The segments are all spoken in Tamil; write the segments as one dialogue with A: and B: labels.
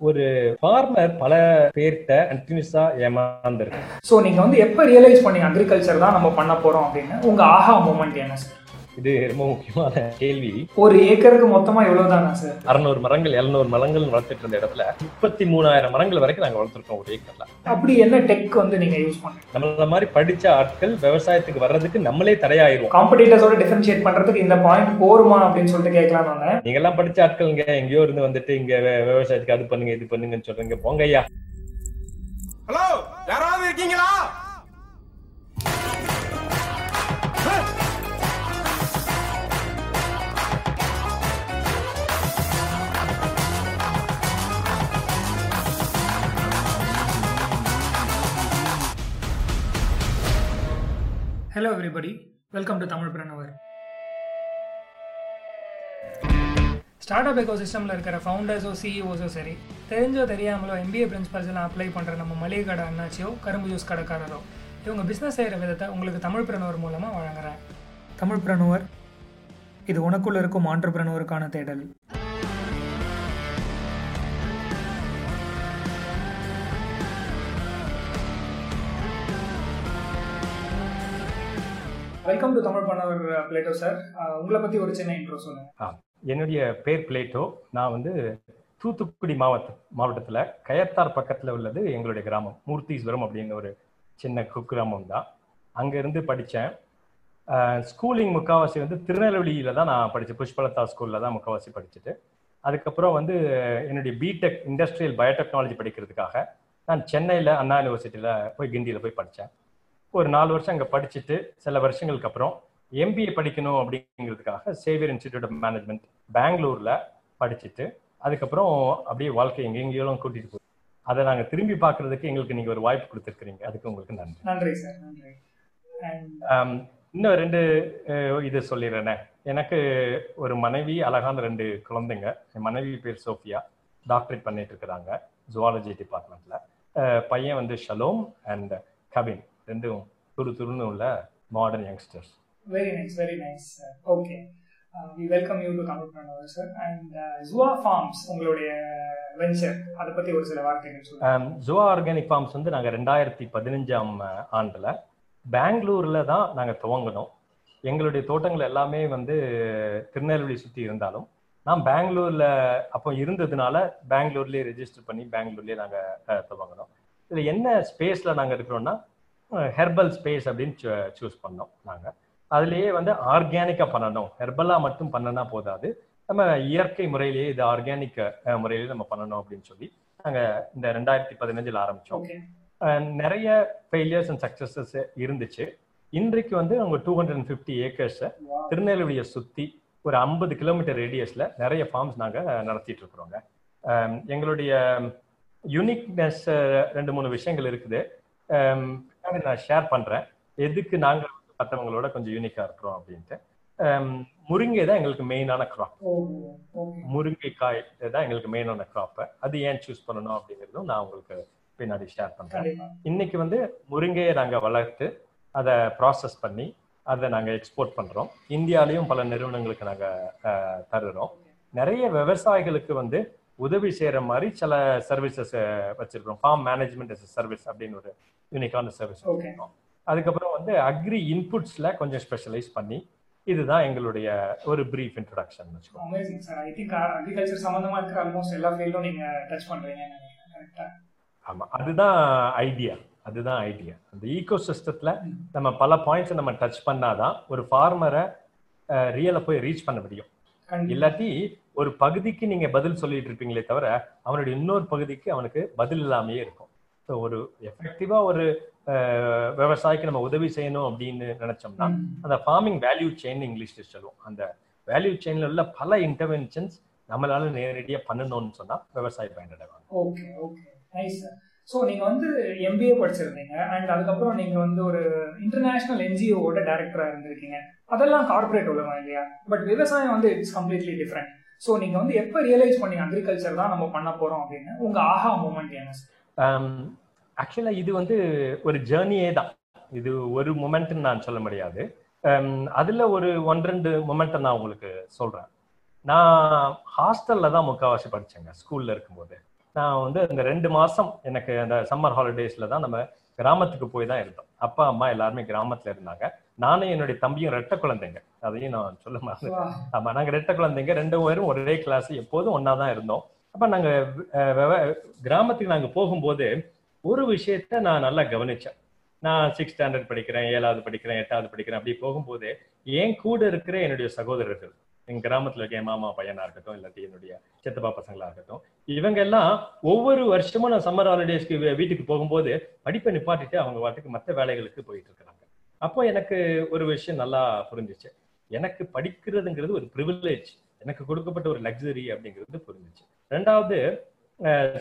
A: ஒரு ஃபார்மர் பல பேர்த்த கண்டினியூஸா ஏமாந்துருக்கு.
B: ஸோ நீங்க வந்து எப்போ ரியலைஸ் பண்ணீங்க அக்ரிகல்ச்சர் தான் நம்ம பண்ண போறோம் அப்படின்னு? உங்க ஆஹா மூமெண்ட் என்ன சார்
A: இது ரொம்ப முக்கியமான கேள்வி.
B: ஒரு ஏக்கருக்கு மொத்தமாக எவ்வளோ தானா சார்
A: அறுநூறு மரங்கள் எழுநூறு மரங்கள் வளர்த்துட்டு இருந்த இடத்துல முப்பத்தி மூணாயிரம் மரங்கள் வரைக்கும் நாங்க வளர்த்துருக்கோம் ஒரு ஏக்கர்ல.
B: அப்படி என்ன டெக் வந்து நீங்கள் யூஸ் பண்ணுறீங்க
A: நம்மள மாதிரி படிச்ச ஆட்கள் விவசாயத்துக்கு வர்றதுக்கு நம்மளே தடையாயிருவோம்.
B: காம்படிட்டர்ஸோட டிஃபரன்ஷியேட் பண்ணுறதுக்கு இந்த பாயிண்ட் போருமா அப்படின்னு சொல்லிட்டு வந்தேன்.
A: நீங்க எல்லாம் படிச்ச ஆட்கள் இங்க எங்கேயோ இருந்து வந்துட்டு இங்க விவசாயத்துக்கு அது பண்ணுங்க இது பண்ணுங்கன்னு சொல்றீங்க. போங்க ஐயா.
C: ஹலோ யாராவது இருக்கீங்களா?
B: Hello everybody welcome to Tamil Pranavar startup echo சிஸ்டமில் இருக்கிற ஃபவுண்டர்ஸோ சிஇஓஸோ சரி தெரிஞ்சோ தெரியாமலோ எம்பிஏ பிரின்சிபல்ஸ் எல்லாம் அப்ளை பண்ணுற நம்ம மளிகை கடை அண்ணாச்சியோ கரும்பு ஜூஸ் கடைக்காரரோ இவங்க பிஸ்னஸ் செய்கிற விதத்தை உங்களுக்கு தமிழ் பிரனவர் மூலமாக வழங்குறேன். தமிழ் பிரனவர் இது உனக்குள்ள இருக்கும் ஆண்டர்பிரனவருக்கான தேடல். வெல்கம் டு தமிழ் பண்ணவர் பிளேட்டோ சார் உங்களை பற்றி ஒரு சின்ன இன்ட்ரோ சொல்லுங்கள்
A: என்னுடைய பேர் பிளேட்டோ நான் வந்து தூத்துக்குடி மாவட்ட மாவட்டத்தில் கயத்தார் பக்கத்துல உள்ளது எங்களுடைய கிராமம். மூர்த்தீஸ்வரம் அப்படின்னு ஒரு சின்ன குக்கிராமம் தான். அங்கேருந்து படித்தேன் ஸ்கூலிங் முக்காவாசி வந்து திருநெல்வேலியில தான் நான் படித்தேன் புஷ்பலதா ஸ்கூல்ல தான் முக்காவாசி படிச்சுட்டு. அதுக்கப்புறம் வந்து என்னுடைய பிடெக் இண்டஸ்ட்ரியல் பயோடெக்னாலஜி படிக்கிறதுக்காக நான் சென்னையில் அண்ணா யூனிவர்சிட்டியில் போய் கிண்டியில் போய் படித்தேன் ஒரு நாலு வருஷம் அங்கே படிச்சுட்டு சில வருஷங்களுக்கு அப்புறம் எம்பிஏ படிக்கணும் அப்படிங்கிறதுக்காக சேவியர் இன்ஸ்டிடியூட் ஆஃப் மேனேஜ்மெண்ட் பெங்களூர்ல படிச்சுட்டு அதுக்கப்புறம் அப்படியே வாழ்க்கை எங்கெங்கேயும் கூட்டிட்டு போய் அதை நாங்க திரும்பி பார்க்கிறதுக்கு எங்களுக்கு நீங்க ஒரு வாய்ப்பு கொடுத்துருக்கீங்க அதுக்கு உங்களுக்கு நன்றி.
B: நன்றி சார் நன்றி.
A: இன்னும் ரெண்டு இது சொல்லிடுறேனே. எனக்கு ஒரு மனைவி அழகான ரெண்டு குழந்தைங்க. என் மனைவி பேர் சோஃபியா. டாக்டரேட் பண்ணிட்டு இருக்கிறாங்க ஜுவாலஜி டிபார்ட்மெண்ட்ல பையன் வந்து ஷலோம் அண்ட் கவின் ரெண்டும் துரு துருன்னு உள்ள modern youngsters
B: very nice very nice okay we welcome you to Pranavar sir and Juva farms உங்களுடைய வெஞ்சர் அதை பற்றி ஒரு சில வார்த்தைகள் சொல்லுங்கள்
A: ஜுவா ஆர்கானிக் ஃபார்ம்ஸ் வந்து நாங்கள் ரெண்டாயிரத்தி பதினஞ்சாம் ஆண்டில் பெங்களூர்ல தான் நாங்கள் துவங்கினோம். எங்களுடைய தோட்டங்கள் எல்லாமே வந்து திருநெல்வேலி சுற்றி இருந்தாலும் நான் பெங்களூர்ல அப்போ இருந்ததுனால பெங்களூர்லேயே ரெஜிஸ்டர் பண்ணி பெங்களூர்லேயே நாங்கள் துவங்கினோம். இதில் என்ன ஸ்பேஸில் நாங்கள் இருக்கிறோம்னா ஹெர்பல் ஸ்பேஸ் அப்படின்னு சூஸ் பண்ணோம் நாங்கள் அதுலேயே வந்து ஆர்கானிக்காக பண்ணணும். ஹெர்பலாக மட்டும் பண்ணனா போதாது. நம்ம இயற்கை முறையிலேயே இது ஆர்கானிக் முறையிலேயே நம்ம பண்ணணும் அப்படின்னு சொல்லி நாங்கள் இந்த ரெண்டாயிரத்தி பதினஞ்சில் ஆரம்பித்தோம் நிறைய ஃபெயிலியர்ஸ் அண்ட் சக்ஸஸஸ் இருந்துச்சு. இன்றைக்கு வந்து அவங்க டூ ஹண்ட்ரட் அண்ட் ஃபிஃப்டி ஏக்கர்ஸை திருநெல்வேலியை சுற்றி ஒரு ஐம்பது கிலோமீட்டர் ரேடியஸில் நிறைய ஃபார்ம்ஸ் நாங்கள் நடத்திட்டு இருக்கிறோங்க. எங்களுடைய யூனிக்னஸ் ரெண்டு மூணு விஷயங்கள் இருக்குது. நான் ஷேர் பண்ணுறேன் எதுக்கு நாங்கள் மற்றவங்களோட கொஞ்சம் யூனிக்காக இருக்கிறோம் அப்படின்ட்டு. முருங்கை தான் எங்களுக்கு மெயினான க்ராப் முருங்கைக்காய் தான் எங்களுக்கு மெயினான க்ராப் அது ஏன் சூஸ் பண்ணணும் அப்படிங்கிறதும் நான் உங்களுக்கு பின்னாடி ஷேர்
B: கண்டிப்பாக
A: இன்னைக்கு வந்து முருங்கையை நாங்கள் வளர்த்து அதை ப்ராசஸ் பண்ணி அதை நாங்கள் எக்ஸ்போர்ட் பண்ணுறோம் இந்தியாலையும் பல நிறுவனங்களுக்கு நாங்கள் தருகிறோம் நிறைய விவசாயிகளுக்கு வந்து உதவி செய்கிற மாதிரி சில சர்வீசஸ் வச்சிருக்கிறோம். Farm management as a service அப்படின்னு ஒரு யூனிக்கான சர்வீஸ்
B: Okay.
A: அதுக்கப்புறம் வந்து அக்ரி இன்புட்ஸில் கொஞ்சம் ஸ்பெஷலைஸ் பண்ணி இதுதான் எங்களுடைய ஒரு பிரீஃப் இன்ட்ரடக்ஷன் வச்சுக்கோங்க.
B: Amazing sir I think agriculture சம்மந்தமாக இருக்கிற ஆல்மோஸ்ட் எல்லா ஃபீல்டும் நீங்கள் டச் கரெக்டாக
A: ஆமாம் அதுதான் ஐடியா அதுதான் ஐடியா அந்த ஈகோ சிஸ்டத்தில் நம்ம பல பாயிண்ட்ஸ் நம்ம டச் பண்ணாதான் ஒரு ஃபார்மரை ரியலை போய் ரீச் பண்ண முடியும். இல்லாட்டி ஒரு பகுதிக்கு நீங்க பதில் சொல்லிட்டு இருப்பீங்களே தவிர அவனுடைய இன்னொரு பகுதிக்கு அவனுக்கு பதில் இல்லாமையே இருக்கும். ஸோ ஒரு எஃபெக்டிவா ஒரு விவசாயிக்கு நம்ம உதவி செய்யணும் அப்படின்னு நினைச்சோம்னா அந்த ஃபார்மிங் வேல்யூ செயின் இங்கிலீஷ்ல சொல்லுவோம். அந்த வேல்யூ செயின்ல உள்ள பல இன்டர்வென்ஷன்ஸ் நம்மளால நேரடியா பண்ணணும்னு சொன்னா விவசாயி பயனடைவாங்க.
B: ஓகே ஓகே நைஸ் ஸோ நீங்கள் வந்து எம்பிஏ படிச்சிருந்தீங்க அண்ட் அதுக்கப்புறம் நீங்கள் வந்து ஒரு இன்டர்நேஷ்னல் என்ஜிஓவோட டைரக்டராக இருந்திருக்கீங்க. அதெல்லாம் கார்பரேட் உலகம் இல்லையா? பட் விவசாயம் வந்து இட்ஸ் கம்ப்ளீட்லி டிஃப்ரெண்ட் ஸோ நீங்கள் வந்து எப்போ ரியலைஸ் பண்ணி அக்ரிகல்ச்சர் தான் நம்ம பண்ண போகிறோம் அப்படின்னு? உங்கள் ஆஹா மூமெண்ட் என்ன? Um, சார்
A: ஆக்சுவலா இது வந்து ஒரு ஜேர்னியே தான். இது ஒரு மொமெண்ட்னு நான் சொல்ல முடியாது. Um, அதுல ஒரு ஒன் ரெண்டு மொமெண்ட்டை நான் உங்களுக்கு சொல்றேன். நான் ஹாஸ்டல்ல தான் முக்கால்வாசி படிச்சேங்க ஸ்கூல்ல இருக்கும்போது. நான் வந்து இந்த ரெண்டு மாசம் எனக்கு அந்த சம்மர் ஹாலிடேஸ்ல தான் நம்ம கிராமத்துக்கு போய் தான் இருந்தோம். அப்பா அம்மா எல்லாருமே கிராமத்துல இருந்தாங்க. நானும் என்னுடைய தம்பியும் ரெட்ட குழந்தைங்க. அதையும் நான் சொல்ல மாதிரி ஆமா நாங்க ரெட்ட குழந்தைங்க. ரெண்டு பேரும் ஒரே கிளாஸ் எப்போதும் ஒன்னா தான் இருந்தோம். அப்ப நாங்க கிராமத்துக்கு நாங்க போகும்போது ஒரு விஷயத்த நான் நல்லா கவனிச்சேன். நான் சிக்ஸ் ஸ்டாண்டர்ட் படிக்கிறேன் ஏழாவது படிக்கிறேன் எட்டாவது படிக்கிறேன் அப்படி போகும்போது என் கூட இருக்கிற என்னுடைய சகோதரர்கள் எங்க கிராமத்துல இருக்க என் மாமா பையனா இருக்கட்டும் இல்லாட்டி என்னுடைய சித்தப்பா பசங்களா இருக்கட்டும் இவங்க எல்லாம் ஒவ்வொரு வருஷமும் நான் சம்மர் ஹாலிடேஸ்க்கு வீட்டுக்கு போகும்போது படிப்பை நிப்பாட்டிட்டு அவங்க வாட்டுக்கு மற்ற வேலைகளுக்கு போயிட்டு இருக்கிறாங்க. அப்போ எனக்கு ஒரு விஷயம் நல்லா புரிஞ்சுச்சு. எனக்கு படிக்கிறதுங்கிறது ஒரு ப்ரிவிலேஜ் எனக்கு கொடுக்கப்பட்ட ஒரு லக்ஸரி அப்படிங்கிறது புரிஞ்சுச்சு. ரெண்டாவது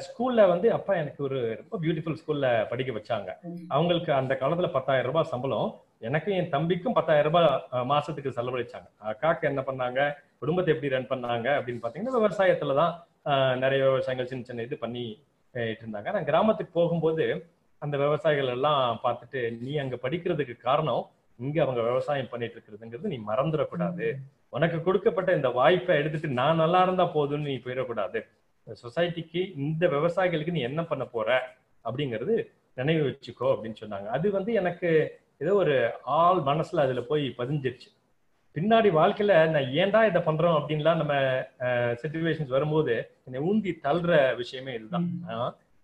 A: ஸ்கூல்ல வந்து அப்பா எனக்கு ஒரு ரொம்ப பியூட்டிஃபுல் ஸ்கூல்ல படிக்க வச்சாங்க. அவங்களுக்கு அந்த காலத்துல பத்தாயிரம் ரூபாய் சம்பளம். எனக்கும் என் தம்பிக்கும் பத்தாயிரம் ரூபாய் மாசத்துக்கு செலவழிச்சாங்க. அக்காக்கு என்ன பண்ணாங்க? குடும்பத்தை எப்படி ரன் பண்ணாங்க? அப்படின்னு பாத்தீங்கன்னா விவசாயத்துல தான் நிறைய விவசாயங்கள் சின்ன சின்ன இது பண்ணிட்டு இருந்தாங்க. நான் கிராமத்துக்கு போகும்போது அந்த விவசாயிகள் எல்லாம் பார்த்துட்டு நீ அங்க படிக்கிறதுக்கு காரணம் இங்க அவங்க விவசாயம் பண்ணிட்டு இருக்கிறதுங்கிறது நீ மறந்துடக்கூடாது. உனக்கு கொடுக்கப்பட்ட இந்த வாய்ப்பை எடுத்துட்டு நான் நல்லா இருந்தா போதும்னு நீ போயிடக்கூடாது. சொசைட்டிக்கு இந்த விவசாயிகளுக்கு நீ என்ன பண்ண போற? அப்படிங்கிறது நினைவு வச்சுக்கோ அப்படின்னு சொன்னாங்க. அது வந்து எனக்கு ஏதோ ஒரு ஆள் மனசுல அதுல போய் பதிஞ்சிருச்சு. பின்னாடி வாழ்க்கையில நான் ஏன்டா இதை பண்றோம் அப்படின்லாம் நம்ம சுச்சுவேஷன்ஸ் வரும்போது என்னை ஊந்தி தள்ளுற விஷயமே இதுதான்.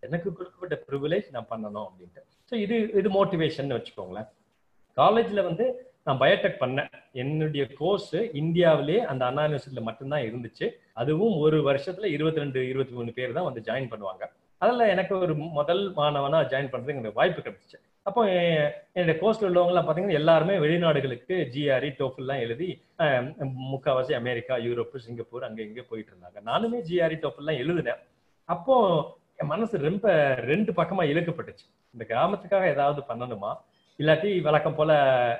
A: எனக்கு கொடுக்கப்பட்ட ப்ரிவிலேஜ் நான் பண்ணணும் அப்படின்ட்டு. ஸோ இது இது மோட்டிவேஷன் வச்சுக்கோங்களேன். காலேஜ்ல வந்து நான் பயோடெக் பண்ணேன். என்னுடைய கோர்ஸ் இந்தியாவிலே அந்த அண்ணா யூனிவர்சிட்டியில மட்டும்தான் இருந்துச்சு. அதுவும் ஒரு வருஷத்துல இருபத்தி ரெண்டு இருபத்தி மூணு பேர் தான் வந்து ஜாயின் பண்ணுவாங்க. அதில் எனக்கு ஒரு முதல் மாணவனா ஜாயின் பண்ணுறது எனக்கு வாய்ப்பு கிடைச்சிச்சு. அப்போ என்னுடைய கோர்ஸ்ல உள்ளவங்க பார்த்தீங்கன்னா எல்லாருமே வெளிநாடுகளுக்கு ஜிஆர்இ டோஃபில்லாம் எழுதி முக்கால்வாசி அமெரிக்கா யூரோப்பு சிங்கப்பூர் அங்கே இங்கே போயிட்டு இருந்தாங்க. நானுமே ஜிஆர்இ டோஃபில்லாம் எழுதினேன். அப்போ மனசு ரொம்ப ரெண்டு பக்கமா இழுக்கப்பட்டுச்சு. இந்த கிராமத்துக்காக ஏதாவது பண்ணணுமா? இல்லாட்டி வழக்கம் போல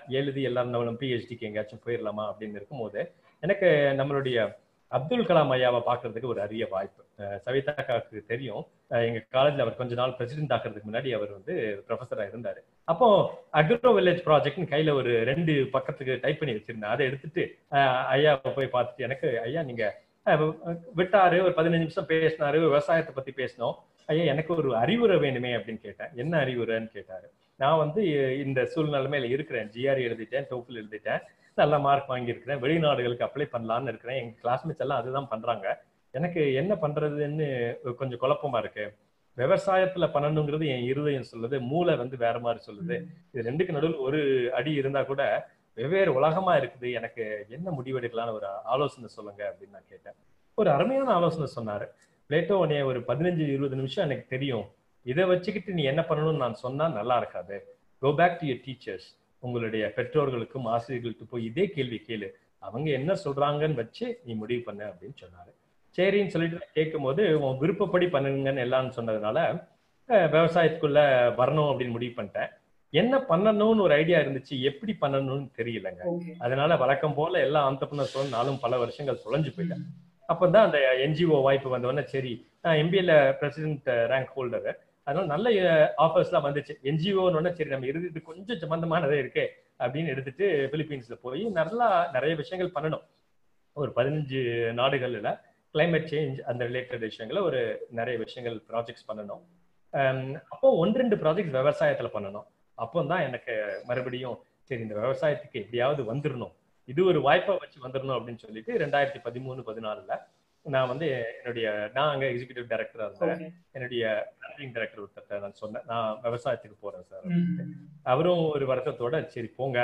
A: எழுதி எல்லாரும் நம்மளும் பிஹெச்டிக்கு எங்கேயாச்சும் போயிடலாமா அப்படின்னு இருக்கும்போது எனக்கு நம்மளுடைய அப்துல் கலாம் ஐயாவை பார்க்கறதுக்கு ஒரு அரிய வாய்ப்பு. சவிதா சவிதாக்காவுக்கு தெரியும். எங்க காலேஜ்ல அவர் கொஞ்ச நாள் பிரசிடென்ட் ஆகிறதுக்கு முன்னாடி அவர் வந்து ப்ரொஃபஸரா இருந்தாரு. அப்போ அக்ரோ வில்லேஜ் ப்ராஜெக்ட்னு கையில ஒரு ரெண்டு பக்கத்துக்கு டைப் பண்ணி வச்சிருந்தேன். அதை எடுத்துட்டு ஐயாவை போய் பார்த்துட்டு எனக்கு ஐயா நீங்க விட்டாரு ஒரு பதினஞ்சு நிமிஷம் பேசினாரு விவசாயத்தை பத்தி பேசினோம். ஐயா எனக்கு ஒரு அறிவுரை வேணுமே அப்படின்னு கேட்டேன். என்ன அறிவுரைன்னு கேட்டாரு. நான் வந்து இந்த சூழ்நிலைமையில இருக்கிறேன். ஜிஆர் எழுதிட்டேன் டோஃபில் எழுதிட்டேன். நல்ல மார்க் வாங்கியிருக்கிறேன். வெளிநாடுகளுக்கு அப்ளை பண்ணலான்னு இருக்கிறேன். எங்க கிளாஸ்மேட்ஸ் எல்லாம் அதுதான் பண்றாங்க. எனக்கு என்ன பண்றதுன்னு கொஞ்சம் குழப்பமா இருக்கு. விவசாயத்துல பண்ணணுங்கிறது என் இருதயம் சொல்லுது. மூளை வந்து வேற மாதிரி சொல்லுது. இது ரெண்டுக்கு நடுவில் ஒரு அடி இருந்தா கூட வெவ்வேறு உலகமா இருக்குது எனக்கு என்ன முடிவெடுக்கலாம்னு ஒரு ஆலோசனை சொல்லுங்க அப்படின்னு நான் கேட்டேன். ஒரு அருமையான ஆலோசனை சொன்னாரு. பிளேட்டோ உனைய ஒரு பதினஞ்சு இருபது நிமிஷம் எனக்கு தெரியும். இதை வச்சுக்கிட்டு நீ என்ன பண்ணணும்னு நான் சொன்னா நல்லா இருக்காது. Go back to your teachers உங்களுடைய பெற்றோர்களுக்கும் ஆசிரியர்களுக்கு போய் இதே கேள்வி கேளு. அவங்க என்ன சொல்றாங்கன்னு வச்சு நீ முடிவு பண்ண அப்படின்னு சொன்னாரு. சரின்னு சொல்லிட்டு நான் கேட்கும்போது உன் விருப்பப்படி பண்ணுங்கன்னு எல்லாம்னு சொன்னதுனால விவசாயத்துக்குள்ள வரணும் அப்படின்னு முடிவு பண்ணிட்டேன். என்ன பண்ணணும்னு ஒரு ஐடியா இருந்துச்சு எப்படி பண்ணணும்னு தெரியலங்க. அதனால வழக்கம் போல எல்லா ஆண்டர்பனர்ஸும் நானும் பல வருஷங்கள் தொலைஞ்சு போயிட்டேன். அப்பதான் அந்த என்ஜிஓ வாய்ப்பு வந்தவொடனே சரி நான் எம்பிஏல பிரசிடென்ட் ரேங்க் ஹோல்டர் அதனால நல்ல ஆஃபர்ஸ்லாம் வந்துச்சு. என்ஜிஓன்னு சரி நம்ம இறுதி கொஞ்சம் சம்பந்தமானதே இருக்கே அப்படின்னு எடுத்துட்டு பிலிப்பீன்ஸ்ல போய் நல்லா நிறைய விஷயங்கள் பண்ணணும். ஒரு பதினஞ்சு நாடுகள்ல climate சேஞ்ச் அந்த ரிலேட்டட் விஷயங்கள ஒரு நிறைய விஷயங்கள் ப்ராஜெக்ட்ஸ் பண்ணணும். அப்போ ஒன்று ரெண்டு ப்ராஜெக்ட் விவசாயத்துல பண்ணணும். அப்போ தான் எனக்கு மறுபடியும் சரி இந்த விவசாயத்துக்கு எப்படியாவது வந்துடணும் இது ஒரு வாய்ப்பை வச்சு வந்துடணும் அப்படின்னு சொல்லிட்டு ரெண்டாயிரத்தி பதிமூணு பதினாலுல நான் வந்து என்னுடைய நான் அங்க எக்ஸிகியூட்டிவ் டைரக்டரா இருந்தேன். என்னுடைய மேனேஜிங் டைரக்டர் ஒருத்தர்ட்ட நான் சொன்னேன். நான் விவசாயத்துக்கு போறேன் சார். அவரும் ஒரு வருத்தத்தோட சரி போங்க.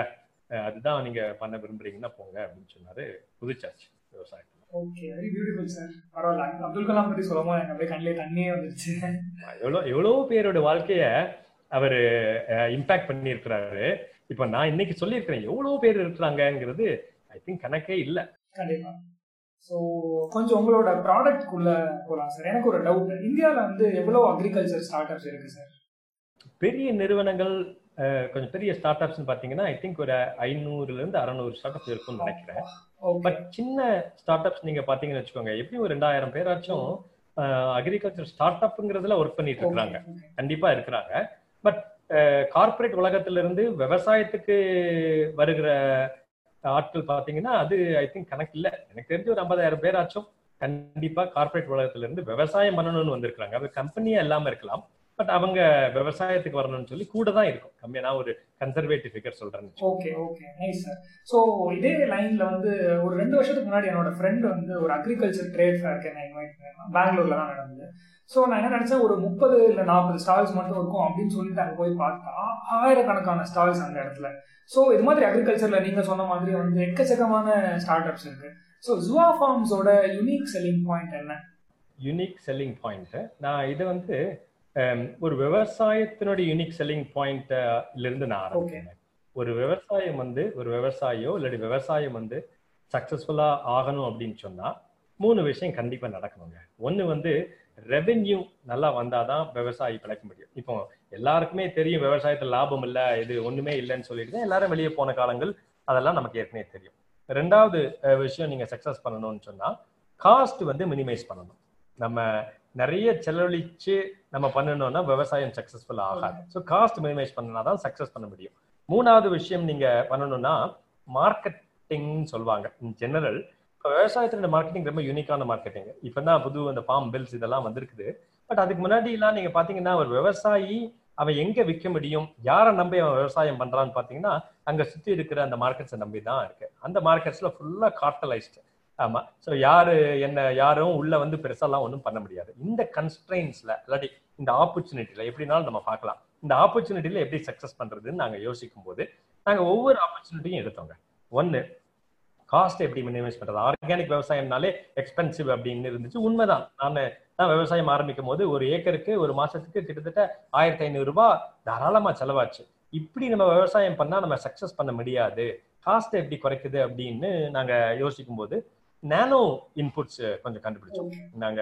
A: அதுதான் நீங்க பண்ண விரும்புறீங்கன்னா போங்க அப்படின்னு சொன்னாரு. புதுச்சாச்சு விவசாயத்துல. எவ்வளோ எவ்வளோ பேரோட வாழ்க்கைய அவர் இம்பாக்ட் பண்ணியிருக்கிறாரு. இப்போ நான் இன்னைக்கு சொல்லியிருக்கிறேன் எவ்வளோ பேர் இருக்கிறாங்கங்கிறது ஐ திங்க் கணக்கே இல்லை.
B: கண்டிப்பா. ஸோ கொஞ்சம் உங்களோட ப்ராடக்ட்குள்ள போகலாம் சார் எனக்கு ஒரு டவுட் இந்தியாவில் வந்து எவ்வளோ அக்ரிகல்ச்சர் ஸ்டார்ட் அப்ஸ் இருக்கு சார்
A: பெரிய நிறுவனங்கள் கொஞ்சம் பெரிய ஸ்டார்ட் அப்ஸ்னு பார்த்தீங்கன்னா ஐ திங்க் ஒரு ஐநூறுல இருந்து அறநூறு ஸ்டார்ட் அப்ஸ் இருக்கும்னு நினைக்கிறேன். பட் சின்ன ஸ்டார்ட் அப்ஸ் நீங்க பாத்தீங்கன்னு வச்சுக்கோங்க எப்படியும் ஒரு ரெண்டாயிரம் பேராச்சும் அக்ரிகல்ச்சர் ஸ்டார்ட் அப்ங்கிறதுல ஒர்க் பண்ணிட்டு இருக்கிறாங்க. கண்டிப்பா இருக்கிறாங்க. பட் கார்ப்பரேட் uh, உலகத்துல இருந்து விவசாயத்துக்கு வருகிற ஆட்கள் பாத்தீங்கன்னா அது ஐ திங்க் கணக்கு இல்ல. எனக்கு தெரிஞ்சு ஒரு ஐம்பதாயிரம் பேராச்சும் கண்டிப்பா கார்ப்பரேட் உலகத்துல இருந்து விவசாயம் பண்ணணும்னு வந்திருக்காங்க அது கம்பெனியா இல்லாம இருக்கலாம். பட் அவங்க விவசாயத்துக்கு வரணும்னு சொல்லி கூட தான் இருக்கும். கம்மியா நான் ஒரு கன்சர்வேட்டிவ் ஃபிகர் சொல்றேன்
B: okay okay nice sir so இதே லைன்ல வந்து ஒரு ரெண்டு வருஷத்துக்கு முன்னாடி என்னோட ஃப்ரெண்ட் வந்து ஒரு அக்ரிகல்ச்சர் ட்ரேட் ஃபேருக்கு என்ன இன்வைட் பெங்களூர்ல தான் நடந்தது. ஸோ நான் என்ன நினைச்சேன்? ஒரு முப்பது இல்லை நாற்பது ஸ்டால்ஸ் மட்டும் இருக்கும் அப்படின்னு சொல்லிட்டு அங்கே போய் பார்த்தா ஆயிரக்கணக்கான ஸ்டால்ஸ் அந்த இடத்துல. ஸோ இது மாதிரி அக்ரிகல்ச்சர்ல நீங்க சொன்ன மாதிரி வந்து எக்கச்சக்கமான ஸ்டார்ட் அப்ஸ் இருக்கு ஸோ ஜுவா ஃபார்ம்ஸோட யூனிக் செல்லிங் பாயிண்ட் என்ன?
A: யூனிக் செல்லிங் பாயிண்ட் நான் இது வந்து ஹம், ஒரு விவசாயத்தினுடைய யூனிக் செல்லிங் பாயிண்ட்ல இருந்து நான் ஆரம்பிக்கிறேன். ஒரு விவசாயம் வந்து ஒரு விவசாயியோ இல்லாட்டி விவசாயம் வந்து சக்சஸ்ஃபுல்லா ஆகணும் அப்படின்னு சொன்னா மூணு விஷயம் கண்டிப்பா நடக்கணுங்க. ஒண்ணு வந்து ரெவென்யூ நல்லா வந்தாதான் விவசாயி பிழைக்க முடியும். இப்போ எல்லாருக்குமே தெரியும் விவசாயத்துல லாபம் இல்லை இது ஒண்ணுமே இல்லைன்னு சொல்லிட்டு தான் எல்லாரும் வெளியே போன காலங்கள் அதெல்லாம் நமக்கு ஏற்கனவே தெரியும். ரெண்டாவது விஷயம் நீங்க சக்சஸ் பண்ணணும்னு சொன்னா காஸ்ட் வந்து மினிமைஸ் பண்ணணும். நம்ம நிறைய செலவழிச்சு நம்ம பண்ணணும்னா விவசாயம் சக்சஸ்ஃபுல் ஆகாது. ஸோ காஸ்ட் மினிமைஸ் பண்ணனா தான் சக்சஸ் பண்ண முடியும். மூணாவது விஷயம் நீங்க பண்ணணும்னா மார்க்கெட்டிங்னு சொல்லுவாங்க. இன் ஜெனரல் விவசாயத்துல இந்த மார்க்கெட்டிங் ரொம்ப யூனிக்கான மார்க்கெட்டிங் இப்போ தான் புது அந்த பாம் பில்ஸ் இதெல்லாம் வந்திருக்குது. பட் அதுக்கு முன்னாடி எல்லாம் நீங்க பாத்தீங்கன்னா ஒரு விவசாயி அவன் எங்க விற்க முடியும்? யாரை நம்பி அவன் விவசாயம் பண்றான்னு பாத்தீங்கன்னா அங்க சுத்தி இருக்கிற அந்த மார்க்கெட்ஸை நம்பி தான் இருக்கு. அந்த மார்க்கெட்ஸ்ல ஃபுல்லா கார்டலைஸ்டு ஆமா. ஸோ யாரு என்ன யாரும் உள்ள வந்து பெருசாலாம் ஒன்றும் பண்ண முடியாது. இந்த கன்ஸ்ட்ரெயின்ஸ்ல இல்லாட்டி இந்த ஆப்பர்ச்சுனிட்டியில எப்படினாலும் நம்ம பார்க்கலாம். இந்த ஆப்பர்ச்சுனிட்டியில எப்படி சக்சஸ் பண்றதுன்னு நாங்க யோசிக்கும் போது நாங்க ஒவ்வொரு ஆப்பர்ச்சுனிட்டியும் எடுத்தோங்க. ஒன்னு காஸ்ட் எப்படி மினிமைஸ் பண்றது? ஆர்கானிக் விவசாயம்னாலே எக்ஸ்பென்சிவ் அப்படின்னு இருந்துச்சு. உண்மைதான். நான் நான் விவசாயம் ஆரம்பிக்கும் போது ஒரு ஏக்கருக்கு ஒரு மாசத்துக்கு கிட்டத்தட்ட ஆயிரத்தி ஐநூறு ரூபாய் தாராளமா செலவாச்சு. இப்படி நம்ம விவசாயம் பண்ணா நம்ம சக்சஸ் பண்ண முடியாது. காஸ்ட் எப்படி குறைக்குது அப்படின்னு நாங்க யோசிக்கும் போது நானோ இன்புட்ஸ் கொஞ்சம் கண்டுபிடிச்சோம். நாங்க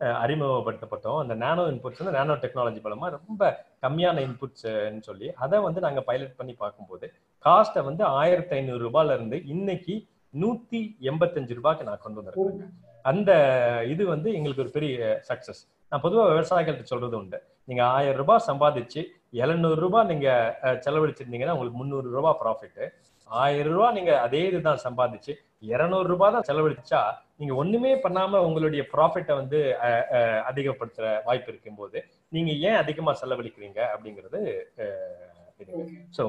A: அறிமுகப்படுத்தப்பட்டோம். அந்த நானோ இன்புட்ஸ் வந்து நானோ டெக்னாலஜி மூலமா ரொம்ப கம்மியான இன்புட்ஸ்ன்னு சொல்லி அதை வந்து நாங்க பைலட் பண்ணி பார்க்கும்போது காஸ்ட்டை வந்து ஆயிரத்தி ஐநூறு ரூபாயில இருந்து இன்னைக்கு நூத்தி எண்பத்தஞ்சு ரூபாய்க்கு நான் கொண்டு வந்திருக்கேன் அந்த இது வந்து எங்களுக்கு ஒரு பெரிய சக்சஸ் நான் பொதுவாக விவசாயிகள்கிட்ட சொல்றது உண்டு. நீங்க ஆயிரம் ரூபாய் சம்பாதிச்சு எழுநூறு ரூபாய் நீங்க செலவழிச்சிருந்தீங்கன்னா உங்களுக்கு முந்நூறு ரூபாய் ப்ராஃபிட் ஆயிரம் ரூபாய் நீங்க அதே இதுதான் சம்பாதிச்சு இருநூறு ரூபாய் தான் செலவழிச்சா நீங்க ஒண்ணுமே பண்ணாம உங்களுடைய ப்ராஃபிட்டை வந்து அதிகப்படுத்துற வாய்ப்பு இருக்கும்போது நீங்க ஏன் அதிகமா செலவழிக்கிறீங்க அப்படிங்கிறது ஸோ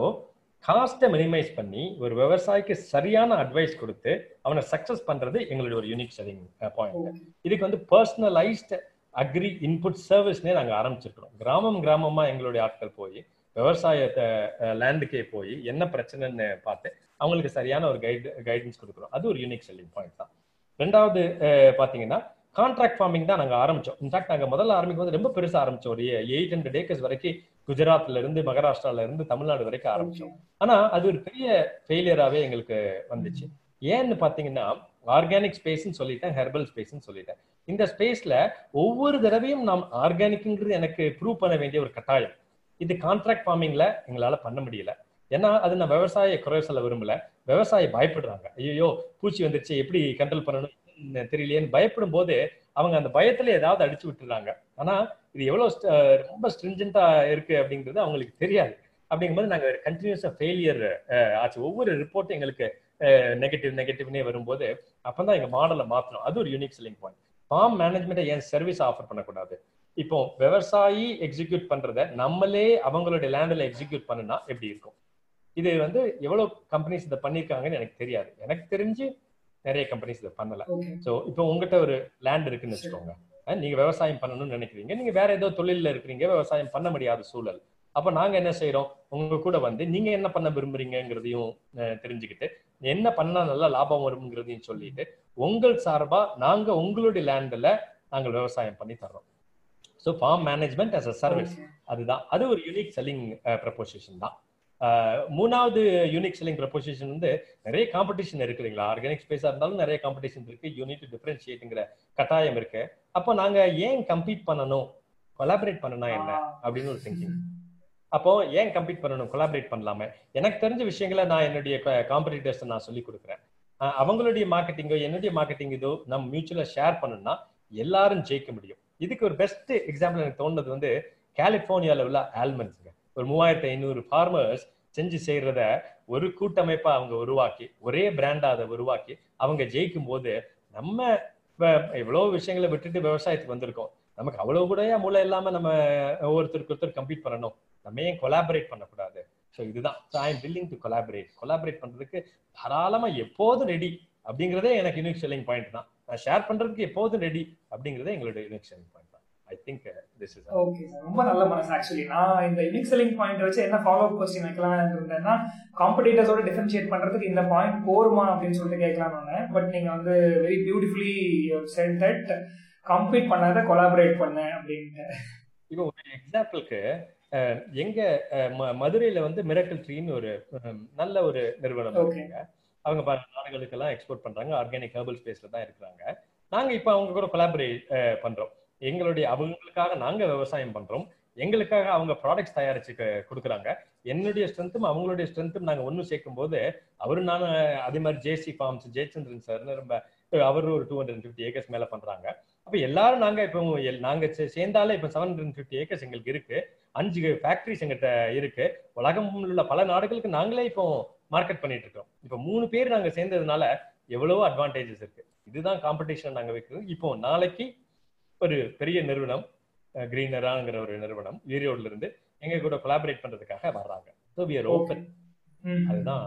A: காஸ்ட்டை மினிமைஸ் பண்ணி ஒரு விவசாயிக்கு சரியான அட்வைஸ் கொடுத்து அவனை சக்சஸ் பண்றது எங்களுடைய ஒரு யூனிக் செல்லிங் பாயிண்ட் இதுக்கு வந்து பர்சனலைஸ்ட் அக்ரி இன்புட் சர்வீஸ்னே நாங்கள் ஆரம்பிச்சிருக்கிறோம். கிராமம் கிராமமாக எங்களுடைய ஆட்கள் போய் விவசாயத்தை லேண்டுக்கே போய் என்ன பிரச்சனைன்னு பார்த்து அவங்களுக்கு சரியான ஒரு கைடு கைடன்ஸ் கொடுக்குறோம். அது ஒரு யூனிக் செல்லிங் பாயிண்ட் தான். ரெண்டாவது பார்த்தீங்கன்னா கான்ட்ராக்ட் ஃபார்மிங் தான் நாங்கள் ஆரம்பித்தோம் இன்ஃபேக்ட் நாங்கள் முதல்ல ஆரம்பிக்கும் போது ரொம்ப பெருசாக ஆரம்பித்தோம் ஒரு எயிட் ஹண்ட்ரட் ஏக்கர்ஸ் வரைக்கும் குஜராத்ல இருந்து மகாராஷ்டிரால இருந்து தமிழ்நாடு வரைக்கும் ஆரம்பிச்சோம். ஆனா அது ஒரு பெரிய ஃபெயிலியராகவே எங்களுக்கு வந்துச்சு. ஏன்னு பார்த்தீங்கன்னா ஆர்கானிக் ஸ்பேஸ்ன்னு சொல்லிட்டேன் ஹெர்பல் ஸ்பேஸ்ன்னு சொல்லிட்டேன். இந்த ஸ்பேஸ்ல ஒவ்வொரு தடவையும் நாம் ஆர்கானிக்ங்கிறது எனக்கு ப்ரூவ் பண்ண வேண்டிய ஒரு கட்டாயம். இது கான்ட்ராக்ட் ஃபார்மிங்ல எங்களால பண்ண முடியல. ஏன்னா அது நான் விவசாய குறை சொல்ல விரும்பல. விவசாயி பயப்படுறாங்க. ஐயோ பூச்சி வந்துருச்சு எப்படி கண்ட்ரோல் பண்ணணும் தெரியலையேன்னு பயப்படும் போது அவங்க அந்த பயத்துல ஏதாவது அடிச்சு விட்டுறாங்க. ஆனா இது எவ்வளவு ரொம்ப ஸ்ட்ரிஞ்சண்டா இருக்கு அப்படிங்கிறது அவங்களுக்கு தெரியாது. அப்படிங்கும்போது நாங்கள் கண்டினியூஸா ஃபெயிலியர் ஆச்சு. ஒவ்வொரு ரிப்போர்ட்டும் எங்களுக்கு நெகட்டிவ் நெகட்டிவ்னே வரும்போது அப்பதான் எங்க மாடலை மாத்தணும். அது ஒரு யூனிக் செல்லிங் பாயிண்ட் ஃபார்ம் மேனேஜ்மெண்ட்டை ஏன் சர்வீஸ் ஆஃபர் பண்ணக்கூடாது? இப்போ விவசாயி எக்ஸிக்யூட் பண்றத நம்மளே அவங்களுடைய லேண்டில் எக்ஸிக்யூட் பண்ணுனா எப்படி இருக்கும்? இது வந்து எவ்வளவு கம்பெனிஸ் இதை பண்ணிருக்காங்கன்னு எனக்கு தெரியாது. எனக்கு தெரிஞ்சு நிறைய கம்பெனிஸ் இதை பண்ணல. ஸோ இப்போ உங்ககிட்ட ஒரு லேண்ட் இருக்குன்னு வச்சுக்கோங்க. நீங்க விவசாயம் பண்ணணும்னு நினைக்கிறீங்க. நீங்க வேற ஏதோ தொழில்ல இருக்கிறீங்க விவசாயம் பண்ண முடியாத சூழல். அப்ப நாங்க என்ன செய்யறோம் உங்க கூட வந்து நீங்க என்ன பண்ண விரும்புறீங்கிறதையும் தெரிஞ்சுக்கிட்டு என்ன பண்ணா நல்லா லாபம் வருங்கிறதையும் சொல்லிட்டு உங்கள் சார்பா நாங்க உங்களுடைய லேண்ட்ல நாங்கள் விவசாயம் பண்ணி தர்றோம். So farm management as a service அதுதான். அது ஒரு யூனிக் செல்லிங் ப்ரப்போசிஷன் தான். அஹ், மூணாவது யூனிக் செல்லிங் ப்ரப்போசிஷன் வந்து நிறைய காம்படிஷன் இருக்குதுங்களா ஆர்கானிக் ஸ்பேஸா இருந்தாலும் நிறைய காம்படிஷன் இருக்கு. யூனிட் டிஃபரன்ஷியேட்டுங்கிற கட்டாயம் இருக்கு. அப்போ நாங்க ஏன் கம்பீட் பண்ணணும்? கொலாபரேட் பண்ணனா என்ன? அப்படின்னு ஒரு திங்கிங் அப்போ ஏன் கம்பீட் பண்ணணும்? கொலாபரேட் பண்ணலாமே? எனக்கு தெரிஞ்ச விஷயங்களை நான் என்னுடைய காம்படிட்டர்ஸ் நான் சொல்லி கொடுக்குறேன். அவங்களுடைய மார்க்கெட்டிங்கோ என்னுடைய மார்க்கெட்டிங் இதோ நம்ம மியூச்சுவலா ஷேர் பண்ணணும்னா எல்லாரும் ஜெயிக்க முடியும். இதுக்கு ஒரு பெஸ்ட் எக்ஸாம்பிள் எனக்கு தோணுது வந்து கலிபோர்னியால உள்ள ஆல்மண்ட்ஸுங்க ஒரு மூவாயிரத்தி ஐநூறு ஃபார்மர்ஸ் செஞ்சு செய்யறத ஒரு கூட்டமைப்பா அவங்க உருவாக்கி ஒரே பிராண்டா அதை உருவாக்கி அவங்க ஜெயிக்கும் போது நம்ம இப்ப எவ்வளவு விஷயங்களை விட்டுட்டு விவசாயத்துக்கு வந்திருக்கோம். நமக்கு அவ்வளவு கூட மூளை இல்லாம நம்ம ஒருத்தருக்கு ஒருத்தர் கம்ப்ளீட் பண்ணணும். நம்ம ஏன் கொலாபரேட் பண்ணக்கூடாது? ஸோ இதுதான். So I am willing to collaborate collaborate பண்றதுக்கு தாராளமா எப்போதும் ரெடி அப்படிங்கிறதே எனக்கு யூனிக் செல்லிங் பாயிண்ட் தான். நான் ஷேர் பண்றதுக்கு எப்போதும் ரெடி அப்படிங்கிறதே எங்களோட யூனிக் செல்லிங் பாயிண்ட் தான். I think this is
B: okay sir ரொம்ப நல்ல மனசு ஆக்சுவலி நான் இந்த யூனிக் செல்லிங் பாயிண்ட் வச்சு என்ன ஃபாலோ அப் கொஸ்டின் வைக்கலாம்னு இருந்தேன்னா காம்படிட்டர்ஸோட டிஃபரன்ஷியேட் பண்றதுக்கு இந்த பாயிண்ட் போருமா அப்படின்னு சொல்லிட்டு கேட்கலாம்னு பட் நீங்க வந்து very beautifully said that complete பண்ணாத கொலாபரேட் பண்ண அப்படின்ட்டு.
A: இப்போ ஒரு எக்ஸாம்பிளுக்கு எங்க மதுரையில வந்து மிரக்கல் ட்ரீன்னு ஒரு நல்ல ஒரு நிறுவனம். இருக்குங்க. அவங்க பல நாடுகளுக்கெல்லாம் எக்ஸ்போர்ட் பண்றாங்க. ஆர்கானிக் ஹெர்பல் ஸ்பேஸ்ல தான் இருக்கிறாங்க. நாங்க இப்ப அவங்க கூட கொலாபரேட் பண்றோம். எங்களுடைய அவங்களுக்காக நாங்க விவசாயம் பண்றோம். எங்களுக்காக அவங்க ப்ராடக்ட்ஸ் தயாரிச்சு கொடுக்குறாங்க. என்னுடைய ஸ்ட்ரென்த்தும் அவங்களுடைய ஸ்ட்ரென்த்தும் நாங்க ஒன்றும் சேர்க்கும் போது அவரு நானும் அதே மாதிரி ஜேசி ஃபார்ம்ஸ் ஜெயச்சந்திரன் சார்னு ரொம்ப அவரும் ஒரு டூ ஹண்ட்ரட் ஃபிஃப்டி ஏக்கர்ஸ் மேல பண்றாங்க. அப்ப எல்லாரும் நாங்க இப்போ நாங்க சேர்ந்தாலே இப்ப செவன் ஹண்ட்ரட் ஃபிஃப்டி ஏக்கர்ஸ் எங்களுக்கு இருக்கு. அஞ்சு ஃபேக்டரிஸ் எங்கிட்ட இருக்கு. உலகம் உள்ள பல நாடுகளுக்கு நாங்களே இப்போ மார்க்கெட் பண்ணிட்டு இருக்கோம் இப்போ மூணு பேர் நாங்க சேர்ந்ததுனால எவ்வளவோ அட்வான்டேஜஸ் இருக்கு. இதுதான் காம்படிஷன் நாங்க வைக்கிறோம் இப்போ நாளைக்கு ஒரு பெரிய நிறுவனம் கிரீனராங்கிற ஒரு நிறுவனம் ஈரோடுல இருந்து எங்க கூட கொலாபரேட் பண்றதுக்காக வர்றாங்க. ஸோ வி ஆர் ஓப்பன் அதுதான்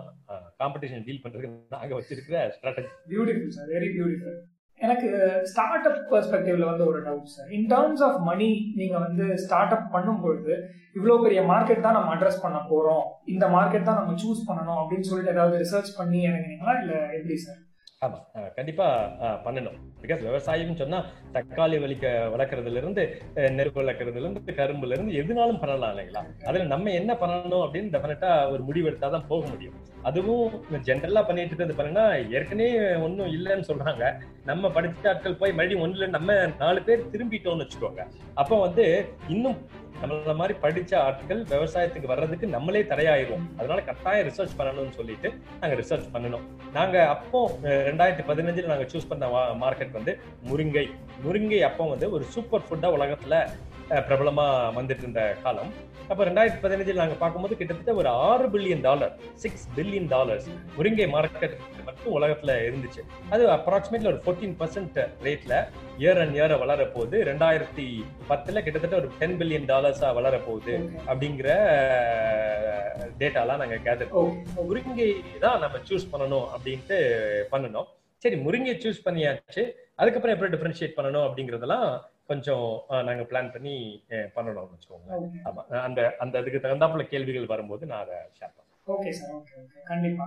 A: காம்படிஷன் டீல் பண்றதுக்கு நாங்க வச்சிருக்கிற strategy
B: beautiful sir very beautiful எனக்கு ஸ்டார்ட் அப் பெர்ஸ்பெக்டிவ்ல வந்து ஒரு doubt sir in terms of money நீங்க வந்து ஸ்டார்ட் அப் பண்ணும்பொழுது இவ்வளோ பெரிய மார்க்கெட் தான் நம்ம அட்ரஸ் பண்ண போறோம். இந்த மார்க்கெட் தான் நம்ம சூஸ் பண்ணணும் அப்படின்னு சொல்லிட்டு ஏதாவது ரிசர்ச் பண்ணி இறங்கினீங்களா? இல்ல எப்படி சார்
A: ஆமா. கண்டிப்பா பண்ணணும். பிகாஸ் விவசாயம்னு சொன்னா தக்காளி வலிக்க வளர்க்கறதுல இருந்து நெருப்பு வளர்க்கறதுல இருந்து கரும்புல இருந்து எதுனாலும் பண்ணலாம் இல்லைங்களா? அதுல நம்ம என்ன பண்ணணும் அப்படின்னு டெஃபினட்டா ஒரு முடிவு எடுத்தாதான் போக முடியும். அதுவும் ஜென்ரலா பண்ணிட்டு இருக்கிறது பாருங்கன்னா ஏற்கனவே ஒன்றும் இல்லைன்னு சொல்றாங்க. நம்ம படிச்ச ஆட்கள் போய் மறுபடியும் ஒண்ணுல நம்ம நாலு பேர் திரும்பிட்டோம்னு வச்சுக்கோங்க. அப்போ வந்து இன்னும் நம்மள மாதிரி படிச்ச ஆட்கள் விவசாயத்துக்கு வர்றதுக்கு நம்மளே தடையாயிருவோம் அதனால கட்டாயம் ரிசர்ச் பண்ணணும்னு சொல்லிட்டு நாங்க ரிசர்ச் பண்ணணும் நாங்க அப்போ ரெண்டாயிரத்தி பதினஞ்சுல நாங்க சூஸ் பண்ண மார்க்கெட் வந்து முருங்கை. முருங்கை அப்போ வந்து ஒரு சூப்பர் ஃபுட்டா உலகத்துல அஹ், பிரபலமா வந்துட்டு இருந்த காலம். அப்ப ரெண்டாயிரத்தி பதினஞ்சில் நாங்க பார்க்கும்போது கிட்டத்தட்ட ஒரு ஆறு billion dollar six billion dollars முருங்கை மார்க்கெட் மட்டும் உலகத்துல இருந்துச்சு. அது அப்ராக்சிமேட்லி ஒரு ஃபோர்டீன் பர்சன்ட் ரேட்ல இயர் அண்ட் இயர் வளர போகுது ரெண்டாயிரத்தி பத்துல கிட்டத்தட்ட ஒரு டென் பில்லியன் டாலர்ஸா வளர போகுது அப்படிங்கிற டேட்டாலாம் நாங்க கேதர் முருங்கை தான் நம்ம சூஸ் பண்ணணும் அப்படின்ட்டு பண்ணணும் சரி முருங்கை சூஸ் பண்ணியாச்சு. அதுக்கப்புறம் எப்படி டிஃபரன்ஷியேட் பண்ணணும் அப்படிங்கறதெல்லாம் கொஞ்சம் அஹ், நாங்க பிளான் பண்ணி பண்ணணும்னு வச்சுக்கோங்க
B: ஓகே.
A: ஆமா. அந்த அந்த அதுக்கு தகுந்தாப்புல கேள்விகள் வரும்போது நான் அதை ஷேர் பண்ணுறேன்
B: ஓகே சார் ஓகே ஓகே. கண்டிப்பா.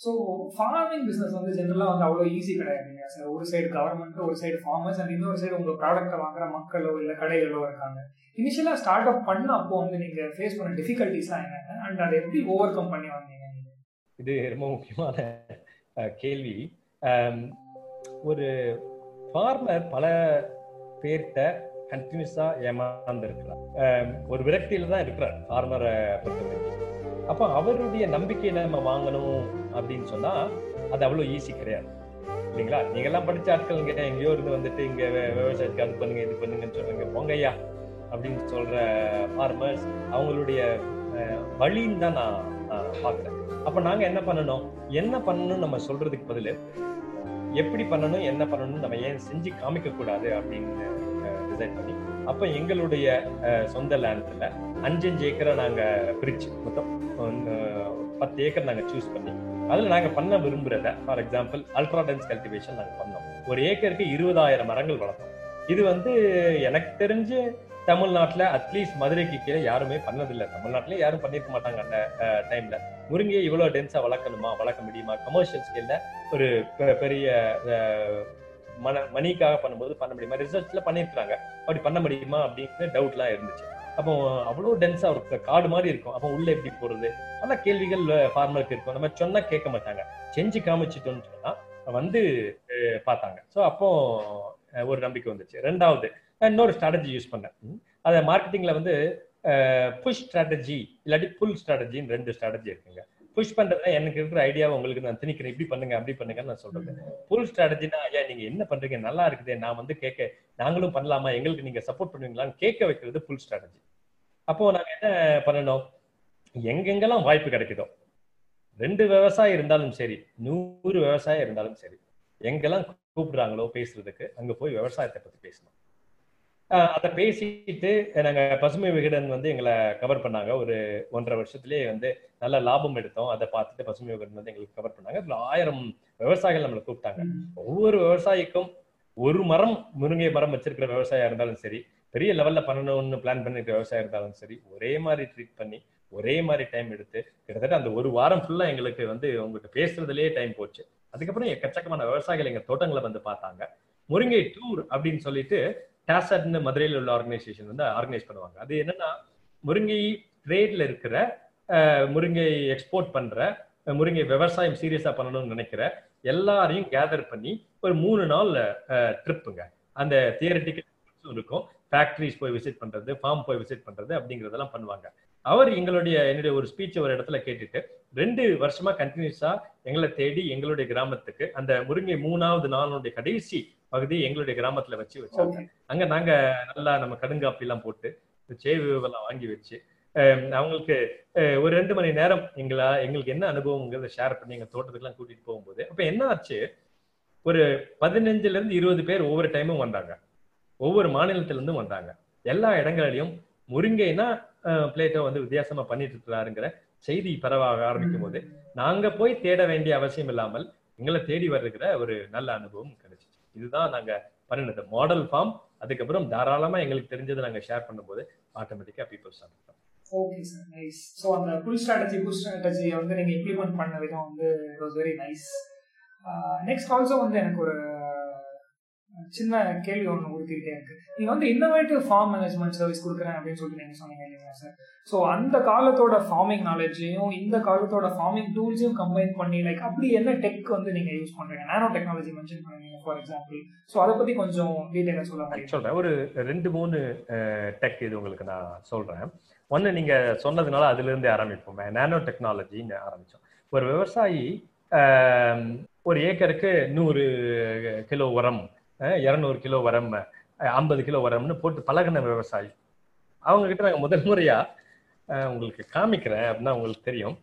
B: ஸோ ஃபார்மிங் பிஸ்னஸ் வந்து ஜென்ரலாக வந்து அவ்வளோ ஈஸி கிடையாதுங்க சார் ஒரு சைடு கவர்மெண்ட் ஒரு சைடு ஃபார்மர்ஸ் அண்ட் இன்னொரு சைடு உங்க ப்ராடக்ட்டை வாங்குற மக்களோ இல்லை கடைகளோ இருக்காங்க. இனிஷியலாக ஸ்டார்ட் அப் பண்ண அப்போ வந்து நீங்க ஃபேஸ் பண்ண டிஃபிகல்ட்டிஸ்லாம் என்னென்ன? அண்ட் அதை எப்படி ஓவர் கம் பண்ணி வந்தீங்க
A: இது ரொம்ப முக்கியமான கேள்வி. ஒரு ஃபார்மர் பல பேர்கிட்ட கண்டினியூஸா ஏமாந்து இருக்கிறார் ஒரு விரக்தியில தான் இருக்கிறார் ஃபார்மரை பொறுத்த வரைக்கும் அப்போ அவருடைய நம்பிக்கையில நம்ம வாங்கணும் அப்படின்னு சொன்னா அது அவ்வளவு ஈஸி கிடையாது. இல்லைங்களா? நீங்க எல்லாம் படிச்ச ஆட்கள் எங்கேயோ இருந்து வந்துட்டு இங்க விவசாயத்துக்கு அது பண்ணுங்க இது பண்ணுங்கன்னு சொல்றீங்க பொங்கையா அப்படின்னு சொல்ற ஃபார்மர்ஸ் அவங்களுடைய வழின்னு தான் நான் பார்க்குறேன். அப்போ அப்ப நாங்க என்ன பண்ணணும்? என்ன பண்ணணும் நம்ம சொல்றதுக்கு பதில் எப்படி பண்ணணும் என்ன பண்ணணும் நம்ம ஏன் செஞ்சு காமிக்க கூடாது அப்படின்னு டிசைட் பண்ணி. அப்ப எங்களுடைய சொந்த லேண்ட்ல அஞ்சஞ்சு ஏக்கரை நாங்க பிரிச்சு மொத்தம் பத்து ஏக்கர் நாங்க சூஸ் பண்ணி. அதுல நாங்க பண்ண விரும்புறத for example ultra dense cultivation நாங்க பண்ணோம். ஒரு ஏக்கருக்கு இருபதாயிரம் மரங்கள் வளர்த்தோம். இது வந்து எனக்கு தெரிஞ்சு தமிழ்நாட்டில் அட்லீஸ்ட் மதுரைக்கு கீழே யாருமே பண்ணதில்லை. தமிழ்நாட்டில் யாரும் பண்ணிருக்க மாட்டாங்க அந்த டைம்ல முருங்கையை இவ்வளோ டென்ஸாக வளர்க்கணுமா? வளர்க்க முடியுமா? கமர்ஷியல் ஸ்கேல்ல ஒரு பெ- பெரிய மன மணிக்காக பண்ணும்போது பண்ண முடியுமா? ரிசர்ச்ல பண்ணிருக்காங்க அப்படி பண்ண முடியுமா? அப்படின்னு டவுட்லாம் இருந்துச்சு. அப்போ அவ்வளோ டென்ஸா ஒரு காடு மாதிரி இருக்கும். அப்போ உள்ள எப்படி போறது? ஆனால் கேள்விகள் ஃபார்மருக்கு இருக்கும். நம்ம சொன்னா கேட்க மாட்டாங்க. செஞ்சு காமிச்சிட்டோம்னு சொன்னா வந்து பார்த்தாங்க. ஸோ அப்போ ஒரு நம்பிக்கை வந்துச்சு. ரெண்டாவது இன்னொரு ஸ்ட்ராட்டஜி யூஸ் பண்ணேன். அதை மார்க்கெட்டிங்ல வந்து புஷ் ஸ்ட்ராட்டஜி இல்லாட்டி புல் ஸ்ட்ராட்டஜின்னு ரெண்டு ஸ்ட்ராட்டஜி இருக்குங்க. புஷ் பண்றதுனா எனக்கு இருக்கிற ஐடியாவை உங்களுக்கு நான் திணிக்கிறேன். இப்படி பண்ணுங்க அப்படி பண்ணுங்கன்னு நான் சொல்றது. புல் ஸ்ட்ராட்டஜினா ஐயா நீங்க என்ன பண்றீங்க? நல்லா இருக்குதே. நான் வந்து கேட்க நாங்களும் பண்ணலாமா? எங்களுக்கு நீங்க சப்போர்ட் பண்ணுவீங்களான்னு கேட்க வைக்கிறது புல் ஸ்ட்ராட்டஜி அப்போ நாங்க என்ன பண்ணணும் எங்கெங்கெல்லாம் வாய்ப்பு கிடைக்குதோ ரெண்டு விவசாயம் இருந்தாலும் சரி நூறு விவசாயம் இருந்தாலும் சரி எங்கெல்லாம் கூப்பிடுறாங்களோ பேசுறதுக்கு அங்க போய் விவசாயத்தை பத்தி பேசணும். அதை பேசிட்டு நாங்க பசுமை விகடன் வந்து எங்களை கவர் பண்ணாங்க. ஒரு ஒன்றரை வருஷத்துலயே வந்து நல்ல லாபம் எடுத்தோம். அதை பார்த்துட்டு பசுமை விகடன் வந்து எங்களுக்கு கவர் பண்ணாங்க. அதுல ஆயிரம் விவசாயிகள் நம்மளை கூப்பிட்டாங்க. ஒவ்வொரு விவசாயிக்கும் ஒரு மரம் முருங்கை மரம் வச்சிருக்கிற விவசாயியா இருந்தாலும் சரி பெரிய லெவல்ல பண்ணணும்னு பிளான் பண்ணிருக்க விவசாயம் இருந்தாலும் சரி ஒரே மாதிரி ட்ரீட் பண்ணி ஒரே மாதிரி டைம் எடுத்து கிட்டத்தட்ட அந்த ஒரு வாரம் ஃபுல்லா எங்களுக்கு வந்து உங்ககிட்ட பேசுறதுலயே டைம் போச்சு. அதுக்கப்புறம் எக்கச்சக்கமான விவசாயிகள் எங்க தோட்டங்களை வந்து பார்த்தாங்க. முருங்கை டூர் அப்படின்னு சொல்லிட்டு டாசட்னு மதுரையில் உள்ள ஆர்கனைசேஷன் வந்து ஆர்கனைஸ் பண்ணுவாங்க. அது என்னன்னா முருங்கை ட்ரேட்ல இருக்கிற முருங்கை எக்ஸ்போர்ட் பண்ற முருங்கை விவசாயம் சீரியஸா பண்ணணும்னு நினைக்கிற எல்லாரையும் கேதர் பண்ணி ஒரு மூணு நாள் ட்ரிப்புங்க அந்த தியரட்டிக்கல் இருக்கும். ஃபேக்டரிஸ் போய் விசிட் பண்றது ஃபார்ம் போய் விசிட் பண்றது அப்படிங்கறதெல்லாம் பண்ணுவாங்க. அவர் எங்களுடைய என்னுடைய ஒரு ஸ்பீச் ஒரு இடத்துல கேட்டுட்டு ரெண்டு வருஷமா கண்டினியூஸா எங்களை தேடி எங்களுடைய கிராமத்துக்கு அந்த முருங்கை மூணாவது நாளுடைய கடைசி பகுதி எங்களுடைய கிராமத்துல வச்சு வச்சாங்க. அங்க நாங்க நல்லா நம்ம கடுங்காப்பி எல்லாம் போட்டு சேவுலாம் வாங்கி வச்சு அவங்களுக்கு ஒரு ரெண்டு மணி நேரம் எங்களா எங்களுக்கு என்ன அனுபவங்கிறத ஷேர் பண்ணி எங்க தோட்டத்துக்குலாம் கூட்டிட்டு போகும்போது அப்ப என்ன ஆச்சு? ஒரு பதினஞ்சுல இருந்து இருபது பேர் ஒவ்வொரு டைமும் வந்தாங்க. ஒவ்வொரு மாநிலத்திலிருந்தும் வந்தாங்க. எல்லா இடங்களிலையும் முருங்கைனா பிளேட்டோ வந்து வித்தியாசமா பண்ணிட்டு இருக்கிறாருங்கிற செய்தி பரவாக ஆரம்பிக்கும் போது நாங்க போய் தேட வேண்டிய அவசியம் இல்லாமல் எங்களை தேடி வருகிற ஒரு நல்ல அனுபவம் கிடைச்சிச்சு இதுதான் நாங்க பண்ணினது. மாடல் ஃபார்ம் அதுக்கப்புறம் தாராளமா எங்களுக்கு தெரிஞ்சதை நாங்க ஷேர் பண்ணும்போது ஆட்டோமேட்டிக்கா people start
B: okay sir nice so அந்த புல் ஸ்ட்ராட்டஜி புல் ஸ்ட்ராட்டஜியை வந்து நீங்கள் இம்ப்ளிமெண்ட் பண்ண விதம் வந்து it was very nice next also வந்து எனக்கு ஒரு சின்ன கேள்வி ஒன்று உறுத்திக்கிட்டே இருக்கு நீங்க வந்து இன்னோவேட்டிவ் ஃபார்ம் மேனேஜ்மெண்ட் சர்வீஸ் கொடுக்குறேன் அப்படின்னு சொல்லிட்டு நீங்க சொன்னீங்க இல்லைங்களா சார் ஸோ அந்த காலத்தோட ஃபார்மிங் நாலேஜையும் இந்த காலத்தோட ஃபார்மிங் டூல்ஸையும் கம்பைன் பண்ணி லைக் அப்படி என்ன டெக் வந்து நீங்க யூஸ் பண்றீங்க? நானோ டெக்னாலஜி மென்ஷன் பண்ணீங்க ஃபார் எக்ஸாம்பிள் ஸோ அதை பத்தி கொஞ்சம் டீட்டெயிலாக சொல்ல முடியும்?
A: சொல்றேன். ஒரு ரெண்டு மூணு டெக் இது உங்களுக்கு நான் சொல்றேன். ஒன்று நீங்க சொன்னதுனால அதுலேருந்தே ஆரம்பிப்போம். நானோ டெக்னாலஜின்னு ஆரம்பிச்சோம். ஒரு விவசாயி ஒரு ஏக்கருக்கு நூறு கிலோ உரம் இரநூறு கிலோ உரம் ஐம்பது கிலோ உரம்னு போட்டு பழகின விவசாயி. அவங்க கிட்ட நாங்கள் முதல் முறையா உங்களுக்கு காமிக்கிறேன் அப்படின்னா உங்களுக்கு தெரியும்.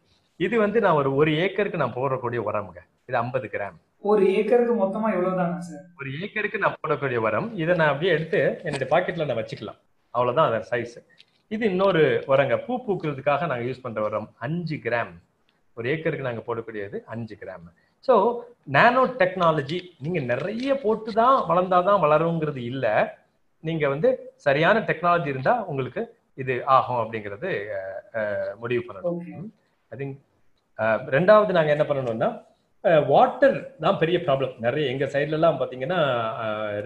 A: இது வந்து நான் ஒரு ஒரு ஏக்கருக்கு நான் போடக்கூடிய உரமுங்க இது ஐம்பது கிராம்.
B: ஒரு ஏக்கருக்கு மொத்தமா எவ்வளவுதாங்க சார்?
A: ஒரு ஏக்கருக்கு நான் போடக்கூடிய உரம் இதை நான் அப்படியே எடுத்து என்னுடைய பாக்கெட்ல நான் வச்சுக்கலாம். அவ்வளவுதான் அதன் சைஸ் இது இன்னொரு உரங்க பூ பூக்கிறதுக்காக நாங்க யூஸ் பண்ற உரம் அஞ்சு கிராம். ஒரு ஏக்கருக்கு நாங்க போடக்கூடியது அஞ்சு கிராம். ஸோ நானோ டெக்னாலஜி நீங்க நிறைய போட்டு தான் வளர்ந்தாதான் வளருங்கிறது இல்லை. நீங்க வந்து சரியான டெக்னாலஜி இருந்தா உங்களுக்கு இது ஆகும் அப்படிங்கிறது முடிவு பண்ணணும். ஐ திங்க் ரெண்டாவது நாங்க என்ன பண்ணணும்னா வாட்டர் தான் பெரிய ப்ராப்ளம் நிறைய எங்க சைட்ல எல்லாம் பாத்தீங்கன்னா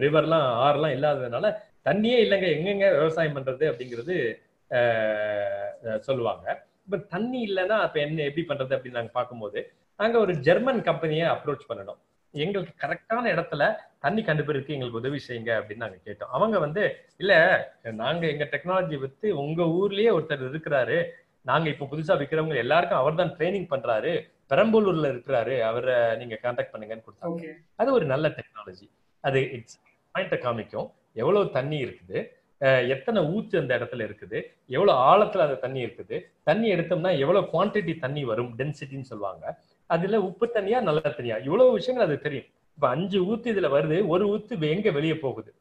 A: ரிவர்லாம் ஆறுலாம் இல்லாததுனால தண்ணியே இல்லைங்க. எங்கெங்க விவசாயம் பண்றது அப்படிங்கிறது சொல்லுவாங்க. இப்ப தண்ணி இல்லைன்னா இப்ப என்ன எப்படி பண்றது அப்படின்னு நாங்க பார்க்கும்போது நாங்க ஒரு ஜெர்மன் கம்பெனியை அப்ரோச் பண்ணணும். எங்களுக்கு கரெக்டான இடத்துல தண்ணி கண்டுபிடிக்க எங்களுக்கு உதவி செய்யுங்க அப்படின்னு நாங்க கேட்டோம். அவங்க வந்து இல்ல நாங்க எங்க டெக்னாலஜி வித்து உங்க ஊர்லயே ஒருத்தர் இருக்கிறாரு. நாங்க இப்ப புதுசா விற்கிறவங்க எல்லாருக்கும் அவர் தான் ட்ரைனிங் பண்றாரு. பெரம்பலூர்ல இருக்கிறாரு. அவரை நீங்க கான்டாக்ட் பண்ணுங்கன்னு கொடுத்தாங்க. அது ஒரு நல்ல டெக்னாலஜி அது இட்ஸ் பாயிண்ட காமிக்கும். எவ்வளவு தண்ணி இருக்குது. எத்தனை ஊத்து அந்த இடத்துல இருக்குது? எவ்வளவு ஆழத்துல அந்த தண்ணி இருக்குது? தண்ணி எடுத்தோம்னா எவ்வளவு குவான்டிட்டி தண்ணி வரும்? டென்சிட்டின்னு சொல்லுவாங்க. அதுல உப்பு தண்ணியா நல்ல தண்ணியா? இவ்வளவு விஷயங்கள் அது தெரியும். இப்ப அஞ்சு ஊத்து இதுல வருது. ஒரு ஊத்து எங்க வெளியே போகுது?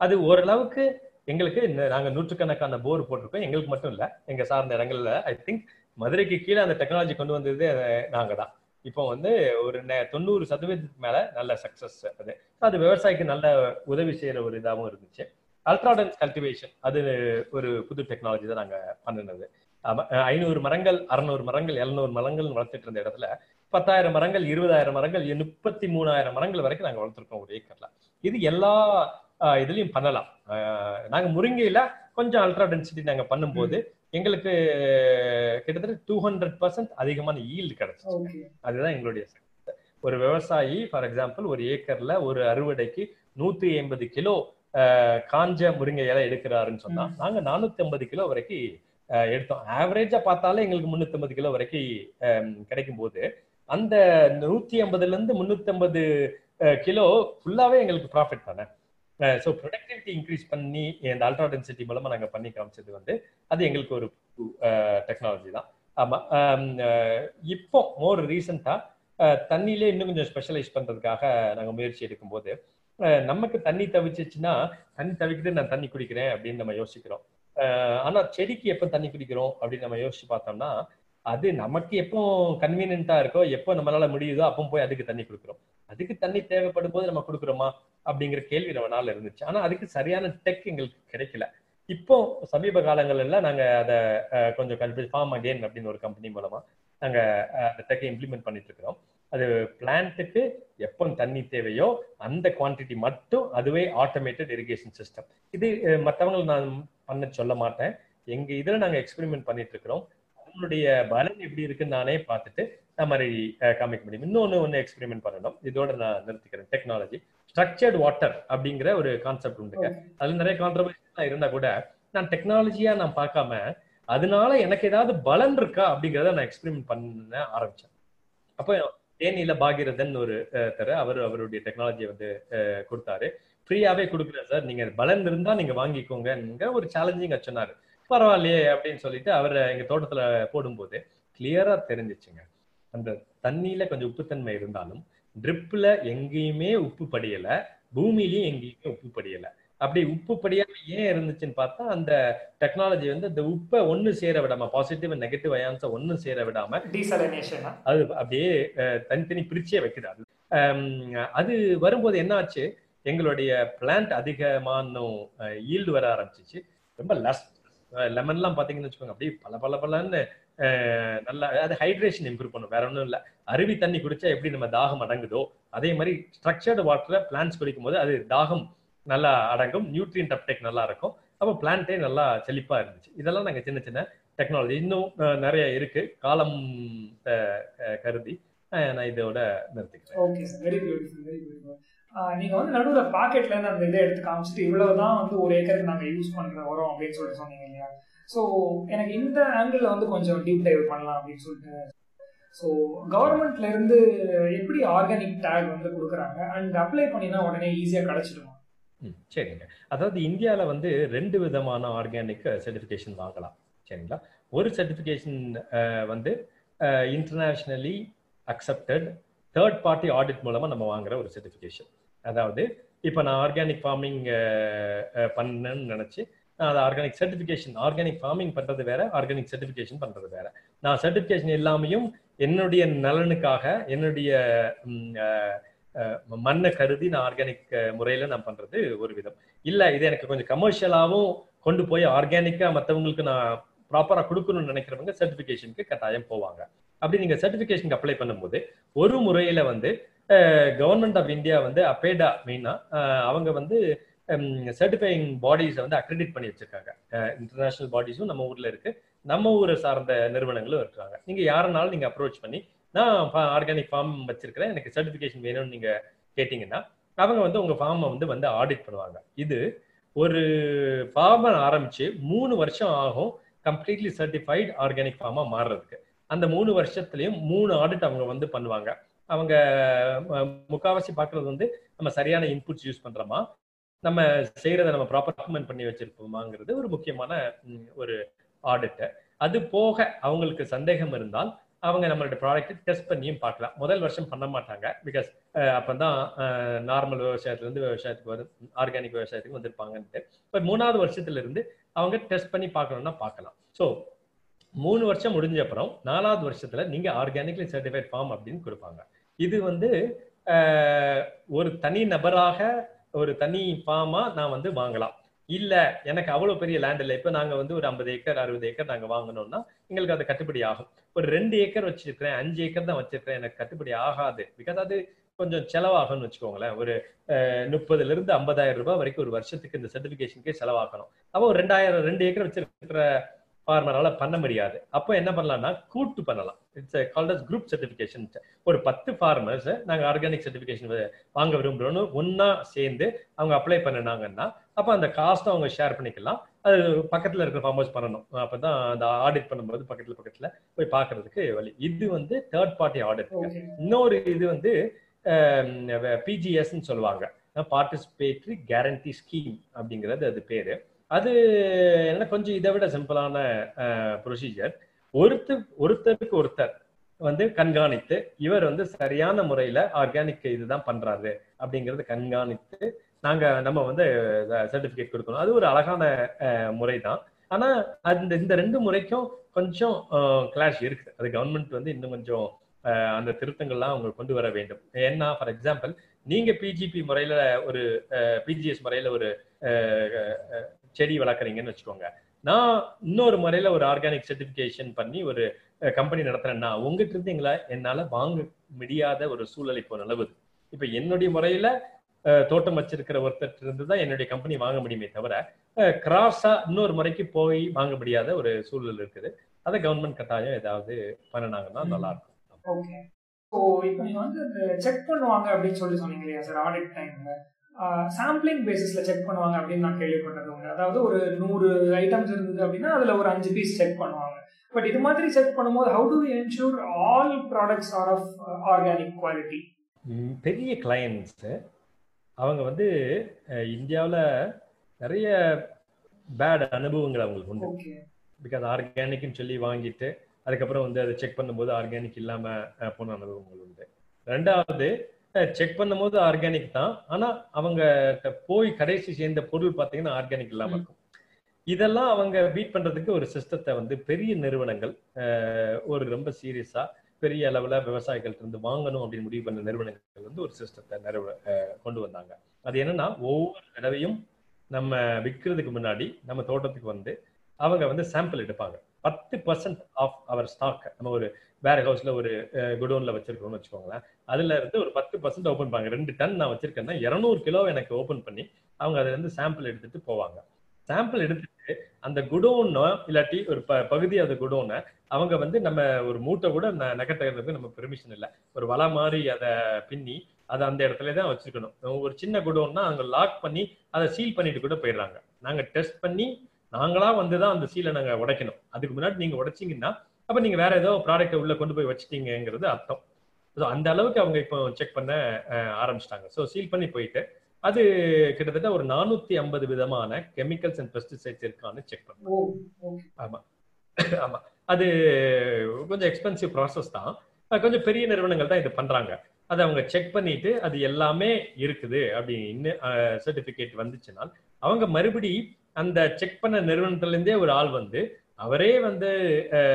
A: அது ஓரளவுக்கு எங்களுக்கு நாங்க நூற்றுக்கணக்கான போர் போட்டிருக்கோம். எங்களுக்கு மட்டும் இல்ல எங்க சார்ந்த இடங்கள்ல ஐ திங்க் மதுரைக்கு கீழே அந்த டெக்னாலஜி கொண்டு வந்தது நாங்க தான் இப்போ வந்து ஒரு தொண்ணூறு சதவீதத்துக்கு மேல நல்ல சக்சஸ் அது. அது விவசாயிக்கு நல்ல உதவி செய்யற ஒரு இதாகவும் இருந்துச்சு. அல்ட்ராடன்ஸ் கல்டிவேஷன் அது ஒரு புது டெக்னாலஜி தான் நாங்க பண்ணினது. ஐநூறு மரங்கள் அறுநூறு மரங்கள் எழுநூறு மரங்கள் வளர்த்துட்டு இருந்த இடத்துல பத்தாயிரம் மரங்கள் இருபதாயிரம் மரங்கள் முப்பத்தி மூணாயிரம் மரங்கள் வரைக்கும் நாங்க வளர்த்துருக்கோம் ஒரு ஏக்கர்ல. இது எல்லா இதுலயும் பண்ணலாம். நாங்க முருங்கையில கொஞ்சம் அல்ட்ரா டென்சிட்டி நாங்க பண்ணும்போது எங்களுக்கு கிட்டத்தட்ட டூ ஹண்ட்ரட் பர்சன்ட் அதிகமான ஈல்டு கிடைச்சிச்சு. அதுதான் எங்களுடைய ஒரு விவசாயி ஃபார் எக்ஸாம்பிள் ஒரு ஏக்கர்ல ஒரு அறுவடைக்கு நூத்தி ஐம்பது கிலோ காஞ்ச முருங்கை இலை எடுக்கிறாருன்னு சொன்னா நாங்க நானூத்தி ஐம்பது கிலோ வரைக்கும் எடுத்தோம். ஆவரேஜா பார்த்தாலே எங்களுக்கு முன்னூத்தி ஐம்பது கிலோ வரைக்கும் கிடைக்கும் போது அந்த நூத்தி ஐம்பதுல இருந்து முன்னூத்தி ஐம்பது கிலோ ஃபுல்லாவே எங்களுக்கு ப்ராஃபிட் தானே. ஸோ ப்ரொடக்டிவிட்டி இன்க்ரீஸ் பண்ணி இந்த அல்ட்ரா டென்சிட்டி மூலமா நாங்க பண்ணி காமிச்சது வந்து அது எங்களுக்கு ஒரு டெக்னாலஜி தான். ஆமா இப்போ மோர் ரீசெண்டா தண்ணியிலே இன்னும் கொஞ்சம் ஸ்பெஷலைஸ் பண்றதுக்காக நாங்க முயற்சி எடுக்கும்போது நமக்கு தண்ணி தவிச்சிச்சுன்னா தண்ணி தவிக்கிட்டு நான் தண்ணி குடிக்கிறேன் அப்படின்னு நம்ம யோசிக்கிறோம். ஆனா செடிக்கு எப்போ தண்ணி குடிக்கிறோம் அப்படின்னு நம்ம யோசிச்சு பார்த்தோம்னா அது நமக்கு எப்போ கன்வீனியன்ட்டா இருக்கோ எப்போ நம்மளால முடியுதோ அப்போ போய் அதுக்கு தண்ணி கொடுக்குறோம். அதுக்கு தண்ணி தேவைப்படும் போது நம்ம கொடுக்குறோமா? அப்படிங்கிற கேள்வி நம்ம நாள் இருந்துச்சு. ஆனா அதுக்கு சரியான டெக் எங்களுக்கு கிடைக்கல. இப்போ சமீப காலங்கள்ல நாங்க அதை கொஞ்சம் கன்ஃபியூஸ் ஃபார்ம் அகேன் அப்படின்னு ஒரு கம்பெனி மூலமா நாங்க அந்த டெக்கை இம்ப்ளிமெண்ட் பண்ணிட்டு இருக்கிறோம். அது பிளான்ட்டுக்கு எப்போ தண்ணி தேவையோ அந்த குவான்டிட்டி மட்டும் அதுவே ஆட்டோமேட்டட் இரிகேஷன் சிஸ்டம் இது மத்தவங்களை நான் பண்ண சொல்ல மாட்டேன். எங்க இதுல நாங்க எக்ஸ்பெரிமெண்ட் பண்ணிட்டு இருக்கிறோம். அதனுடைய பலன் எப்படி இருக்குன்னு நானே பார்த்துட்டு நான் மாதிரி காமிக்க முடியும். இன்னொன்னு ஒன்று எக்ஸ்பெரிமெண்ட் பண்ணணும். இதோட நான் நிறுத்திக்கிறேன். டெக்னாலஜி ஸ்ட்ரக்சர்ட் வாட்டர் அப்படிங்கிற ஒரு கான்செப்ட் உண்டுங்க அதுல நிறைய கான்ட்ரவர்சி இருந்தா கூட நான் டெக்னாலஜியா நான் பார்க்காம அதனால எனக்கு ஏதாவது பலன் இருக்கா அப்படிங்கிறத நான் எக்ஸ்பெரிமெண்ட் பண்ண ஆரம்பிச்சேன். அப்போ தேனியில பாகிரதன் ஒரு தர அவர் அவருடைய டெக்னாலஜியை வந்து கொடுத்தாரு. ஃப்ரீயாவே கொடுக்குறேன் சார் நீங்க பலன் இருந்தா நீங்க வாங்கிக்கோங்க ஒரு சேலஞ்சிங் சொன்னாரு. பரவாயில்லையே அப்படின்னு சொல்லிட்டு அவரை எங்க தோட்டத்துல போடும்போது கிளியரா தெரிஞ்சிச்சுங்க. அந்த தண்ணியில கொஞ்சம் உப்புத்தன்மை இருந்தாலும் ட்ரிப்ல எங்கேயுமே உப்பு படியல. பூமியிலயும் எங்கேயுமே உப்பு படியலை. அப்படி உப்பு படியாம ஏன் இருந்துச்சுன்னு பார்த்தா அந்த டெக்னாலஜி வந்து அந்த உப்பை ஒண்ணு சேர விடாம பாசிட்டிவ் நெகட்டிவ் அயான்ஸை ஒண்ணு சேர விடாம அது அப்படியே தனித்தனி பிரிச்சே வைக்குது அது. வரும்போது என்ன ஆச்சு? எங்களுடைய பிளான்ட் அதிகமான ஈல்டு வர ஆரம்பிச்சிச்சு. ரொம்ப லஸ் லெமன்லாம் பாத்தீங்கன்னு வச்சுக்கோங்க அப்படியே பல பல பலன்னு நல்லா அது ஹைட்ரேஷன் இம்ப்ரூவ் பண்ணும். வேற ஒன்றும் இல்லை. அருவி தண்ணி குடிச்சா எப்படி நம்ம தாகம் அடங்குதோ அதே மாதிரி ஸ்ட்ரக்சர்டு வாட்டரை பிளான்ட்ஸ் குடிக்கும் போது அது தாகம் நல்லா அடங்கும் நியூட்ரியன்ட் அப்டேக் நல்லா இருக்கும் அப்போ பிளான்ட்டே நல்லா செழிப்பாக இருந்துச்சு. இதெல்லாம் நாங்கள் சின்ன சின்ன டெக்னாலஜி இன்னும் நிறைய இருக்கு. காலம் கருதி நான் இதோட நிறுத்திக்கிறேன்.
B: ஓகே வெரி வெரி நீங்க வந்து நடுவுல பாக்கெட்ல இருந்து அந்த இதை எடுத்து காமிச்சிட்டு இவ்வளவுதான் வந்து ஒரு ஏக்கருக்கு நாங்க யூஸ் பண்ற வரோம் அப்படின்னு சொல்லிட்டு சொன்னீங்க இல்லையா? ஸோ எனக்கு இந்த ஆங்கிள் வந்து கொஞ்சம் டீப் டைவ் பண்ணலாம் அப்படின்னு சொல்லிட்டு. ஸோ கவர்மெண்ட்ல இருந்து எப்படி ஆர்கானிக் டேக் வந்து கொடுக்குறாங்க? அண்ட் அப்ளை பண்ணினா உடனே ஈஸியாக கிடைச்சிடுமா?
A: சரிங்க. அதாவது இந்தியாவில் வந்து ரெண்டு விதமான ஆர்கானிக் சர்டிஃபிகேஷன் வாங்கலாம் சரிங்களா? ஒரு சர்டிஃபிகேஷன் வந்து internationally accepted third party audit மூலமாக நம்ம வாங்குற ஒரு சர்டிஃபிகேஷன் அதாவது இப்போ நான் ஆர்கானிக் ஃபார்மிங் பண்ணேன்னு நினச்சி நான் அதை ஆர்கானிக் சர்டிஃபிகேஷன் ஆர்கானிக் ஃபார்மிங் பண்ணுறது வேற ஆர்கானிக் சர்டிஃபிகேஷன் பண்ணுறது வேற. நான் சர்டிஃபிகேஷன் எல்லாமையும் என்னுடைய நலனுக்காக என்னுடைய மண்ணை கருதி நான் ஆர்கானிக் முறையில் நான் பண்ணுறது ஒரு விதம். இல்லை இது எனக்கு கொஞ்சம் கமர்ஷியலாகவும் கொண்டு போய் ஆர்கானிக்காக மற்றவங்களுக்கு நான் ப்ராப்பராக கொடுக்கணும்னு நினைக்கிறவங்க சர்டிஃபிகேஷனுக்கு கட்டாயம் போவாங்க. அப்படி நீங்கள் சர்டிபிகேஷனுக்கு அப்ளை பண்ணும்போது ஒரு முறையில் வந்து கவர்மெண்ட் ஆஃப் இந்தியா வந்து அப்பேடா மெயினாக அவங்க வந்து சர்டிஃபைங் பாடிஸை வந்து அக்ரெடிட் பண்ணி வச்சிருக்காங்க. இன்டர்நேஷனல் பாடிஸும் நம்ம ஊர்ல இருக்கு. நம்ம ஊரை சார்ந்த நிறுவனங்களும் இருக்காங்க நீங்க யாருனாலும் நீங்க அப்ரோச் பண்ணி நான் ஆர்கானிக் ஃபார்ம் வச்சிருக்கிறேன். எனக்கு சர்டிஃபிகேஷன் வேணும்னு நீங்க கேட்டீங்கன்னா அவங்க வந்து உங்க ஃபார்மை வந்து வந்து ஆடிட் பண்ணுவாங்க. இது ஒரு ஃபார்மை ஆரம்பிச்சு மூணு வருஷம் ஆகும் கம்ப்ளீட்லி சர்டிஃபைட் ஆர்கானிக் ஃபார்மாக மாறுறதுக்கு. அந்த மூணு வருஷத்துலையும் மூணு ஆடிட் அவங்க வந்து பண்ணுவாங்க. அவங்க முக்காவாசி பார்க்கறது வந்து நம்ம சரியான இன்புட்ஸ் யூஸ் பண்றோமா? நம்ம செய்யறதை நம்ம ப்ராப்பர் டாக்குமெண்ட் பண்ணி வச்சிருப்போமாங்கிறது ஒரு முக்கியமான ஒரு ஆடிட்டு அது போக அவங்களுக்கு சந்தேகம் இருந்தால் அவங்க நம்மளோட ப்ராடக்ட் டெஸ்ட் பண்ணியும் பார்க்கலாம். முதல் வருஷம் பண்ண மாட்டாங்க. பிகாஸ் அப்பதான் நார்மல் விவசாயத்துலேருந்து விவசாயத்துக்கு வந்து ஆர்கானிக் விவசாயத்துக்கு வந்திருப்பாங்கன்ட்டு. பட் மூணாவது வருஷத்துல இருந்து அவங்க டெஸ்ட் பண்ணி பார்க்கணும்னா பார்க்கலாம். ஸோ மூணு வருஷம் முடிஞ்ச அப்புறம் நாலாவது வருஷத்துல நீங்க ஆர்கானிக்லி சர்டிஃபைட் ஃபார்ம் அப்படின்னு கொடுப்பாங்க. இது வந்து ஒரு தனி நபராக ஒரு தனி ஃபார்மா நான் வந்து வாங்கலாம். இல்ல எனக்கு அவ்வளவு பெரிய லேண்ட் இல்லை. இப்ப நாங்க வந்து ஒரு ஐம்பது ஏக்கர் அறுபது ஏக்கர் நாங்க வாங்கணும்னா எங்களுக்கு அது கட்டுப்படி ஆகும். ஒரு ரெண்டு ஏக்கர் வச்சிருக்கிறேன் அஞ்சு ஏக்கர் தான் வச்சிருக்கிறேன் எனக்கு கட்டுப்படி ஆகாது. பிகாஸ் அது கொஞ்சம் செலவாகும்னு வச்சுக்கோங்களேன். ஒரு முப்பதுல இருந்து ஐம்பதாயிரம் ரூபாய் வரைக்கும் ஒரு வருஷத்துக்கு இந்த சர்டிபிகேஷனுக்கே செலவாக்கணும். அப்போ ஒரு ரெண்டாயிரம் ரெண்டு ஏக்கர் வச்சிருக்கிற ஃபார்மரால பண்ண முடியாது. அப்போ என்ன பண்ணலாம்னா கூட்டு பண்ணலாம். It's called as group certification ஒரு பத்து ஃபார்மர்ஸ் நாங்க ஆர்கானிக் சர்டிஃபிகேஷன் வாங்க விரும்புறோம்னு ஒண்ணா சேர்ந்து அவங்க அப்ளை பண்ணினாங்கன்னா அப்போ அந்த காஸ்ட்டும் அவங்க ஷேர் பண்ணிக்கலாம். அது பக்கத்துல இருக்கிற ஃபார்மர்ஸ் பண்ணணும். அப்பதான் அந்த ஆடிட் பண்ணும்போது பக்கத்துல பக்கத்துல போய் பார்க்கிறதுக்கு வழி. இது வந்து தேர்ட் பார்ட்டி ஆடிட் இன்னொரு இது வந்து பிஜிஎஸ்ன்னு சொல்லுவாங்க. பார்ட்டிசிபேட்டரி கேரண்டி ஸ்கீம் அப்படிங்கிறது அது பேரு. அது என்ன கொஞ்சம் இதை விட சிம்பிளான ப்ரொசீஜர் ஒருத்தர் ஒருத்தருக்கு ஒருத்தர் வந்து கண்காணித்து இவர் வந்து சரியான முறையில ஆர்கானிக் இதுதான் பண்றாரு அப்படிங்கறத கண்காணித்து நாங்க நம்ம வந்து சர்டிபிகேட் கொடுக்கணும். அது ஒரு அழகான முறை தான் ஆனா அந்த இந்த ரெண்டு முறைக்கும் கொஞ்சம் கிளாஷ் இருக்கு. அது கவர்மெண்ட் வந்து இன்னும் கொஞ்சம் அந்த திருத்தங்கள்லாம் அவங்க கொண்டு வர வேண்டும். ஏன்னா ஃபார் எக்ஸாம்பிள் நீங்க பிஜிபி முறையில ஒரு பிஜிஎஸ் முறையில ஒரு செடி வளர்க்குறீங்கன்னு வச்சுக்கோங்க. நான் இன்னொரு முறையில ஒரு ஆர்கானிக் சர்டிபிகேஷன் பண்ணி ஒரு கம்பெனி நடத்துறேன்னா உங்ககிட்ட இருந்து எங்களை என்னால வாங்க முடியாத ஒரு சூழல் இப்போ நிலவுது. இப்ப என்னுடைய முறையில தோட்டம் வச்சிருக்கிற ஒருத்தர் இருந்து தான் என்னுடைய கம்பெனி வாங்க முடியுமே தவிர கிராஸா இன்னொரு முறைக்கு போய் வாங்க முடியாத ஒரு சூழல் இருக்குது. அதை கவர்மெண்ட் கட்டாயம் ஏதாவது பண்ணினாங்கன்னா நல்லா இருக்கும்
B: செக் பண்ணுவாங்க அப்படின்னு சொல்லி சொன்னீங்க இல்லையா சார் ஆடிட் டைம்ல சாம்பிளிங் பேசிஸ்ல செக் பண்ணுவாங்க அப்படின்னு நான் கேள்விப்பட்டது உண்டு. அதாவது ஒரு நூறு ஐட்டம்ஸ் இருந்தது அப்படின்னா அதுல ஒரு அஞ்சு பீஸ் செக் பண்ணுவாங்க. பட் இது மாதிரி செக் பண்ணும்போது how to ensure all products are of organic quality
A: பெரிய கிளையண்ட்ஸு அவங்க வந்து இந்தியாவில் நிறைய பேட் அனுபவங்கள் அவங்களுக்கு உண்டு. பிகாஸ் ஆர்கானிக்னு சொல்லி வாங்கிட்டு அதுக்கப்புறம் வந்து அதை செக் பண்ணும்போது ஆர்கானிக் இல்லாம அஹ், போன அனுபவங்கள் உண்டு. ரெண்டாவது செக் பண்ணும்போது ஆர்கானிக் தான். ஆனா அவங்க போய் கடைசி சேர்ந்த பொருள் பார்த்தீங்கன்னா ஆர்கானிக் இல்லாம. இருக்கும். இதெல்லாம் அவங்க பீட் பண்றதுக்கு ஒரு சிஸ்டத்தை வந்து பெரிய நிறுவனங்கள் ஒரு ரொம்ப சீரியஸா பெரிய அளவுல விவசாயிகள்ட்ட இருந்து வாங்கணும் அப்படின்னு முடிவு பண்ண நிறுவனங்கள் வந்து ஒரு சிஸ்டத்தை நிறுவ கொண்டு வந்தாங்க. அது என்னன்னா ஒவ்வொரு தடவையும் நம்ம விற்கிறதுக்கு முன்னாடி நம்ம தோட்டத்துக்கு வந்து அவங்க வந்து சாம்பிள் எடுப்பாங்க. பத்து பர்சன்ட் ஆஃப் அவர் ஸ்டாக் நம்ம ஒரு வேற ஹவுஸ்ல ஒரு குடோன்ல வச்சிருக்கோம்னு வச்சுக்கோங்களேன். அதுல இருந்து ஒரு பத்து பர்சன்ட் ஓப்பன் பண்ணாங்க. ரெண்டு டன் நான் வச்சிருக்கேன்னா இருநூறு கிலோ எனக்கு ஓப்பன் பண்ணி அவங்க அதுல இருந்து சாம்பிள் எடுத்துட்டு போவாங்க. சாம்பிள் எடுத்துட்டு அந்த குடோனோ இல்லாட்டி ஒரு ப பகுதி அந்த குடோனை அவங்க வந்து நம்ம ஒரு மூட்டை கூட நகட்டுறதுக்கு நம்ம பெர்மிஷன் இல்லை. ஒரு வலை மாதிரி அதை பின்னி அதை அந்த இடத்துல தான் வச்சிருக்கணும். ஒரு சின்ன குடோன்னா அவங்க லாக் பண்ணி அதை சீல் பண்ணிட்டு கூட போயிடுறாங்க. நாங்க டெஸ்ட் பண்ணி நாங்களா வந்து தான் அந்த சீலை நாங்க உடைக்கணும். அதுக்கு முன்னாடி நீங்க உடைச்சிங்கன்னா அப்ப நீங்க வேற ஏதோ ப்ராடக்ட் உள்ள கொண்டு போய் வச்சிட்டீங்கிறது அர்த்தம். So, அந்த அளவுக்கு அவங்க இப்போ செக் பண்ண ஆரம்பிச்சிட்டாங்க. ஸோ சீல் பண்ணி போயிட்டு அது கிட்டத்தட்ட ஒரு நானூத்தி ஐம்பது விதமான கெமிக்கல்ஸ் அண்ட் பெஸ்டிசைட்ஸ் இருக்கான்னு செக்
B: ஓ ஓகே
A: ஆமா. அது கொஞ்சம் எக்ஸ்பென்சிவ் ப்ராசஸ் தான். கொஞ்சம் பெரிய நிறுவனங்கள் தான் இது பண்றாங்க. அதை அவங்க செக் பண்ணிட்டு அது எல்லாமே இருக்குது அப்படின்னு சர்டிபிகேட் வந்துச்சுன்னா அவங்க மறுபடி அந்த செக் பண்ண நிறுவனத்துல இருந்தே ஒரு ஆள் வந்து அவரே வந்து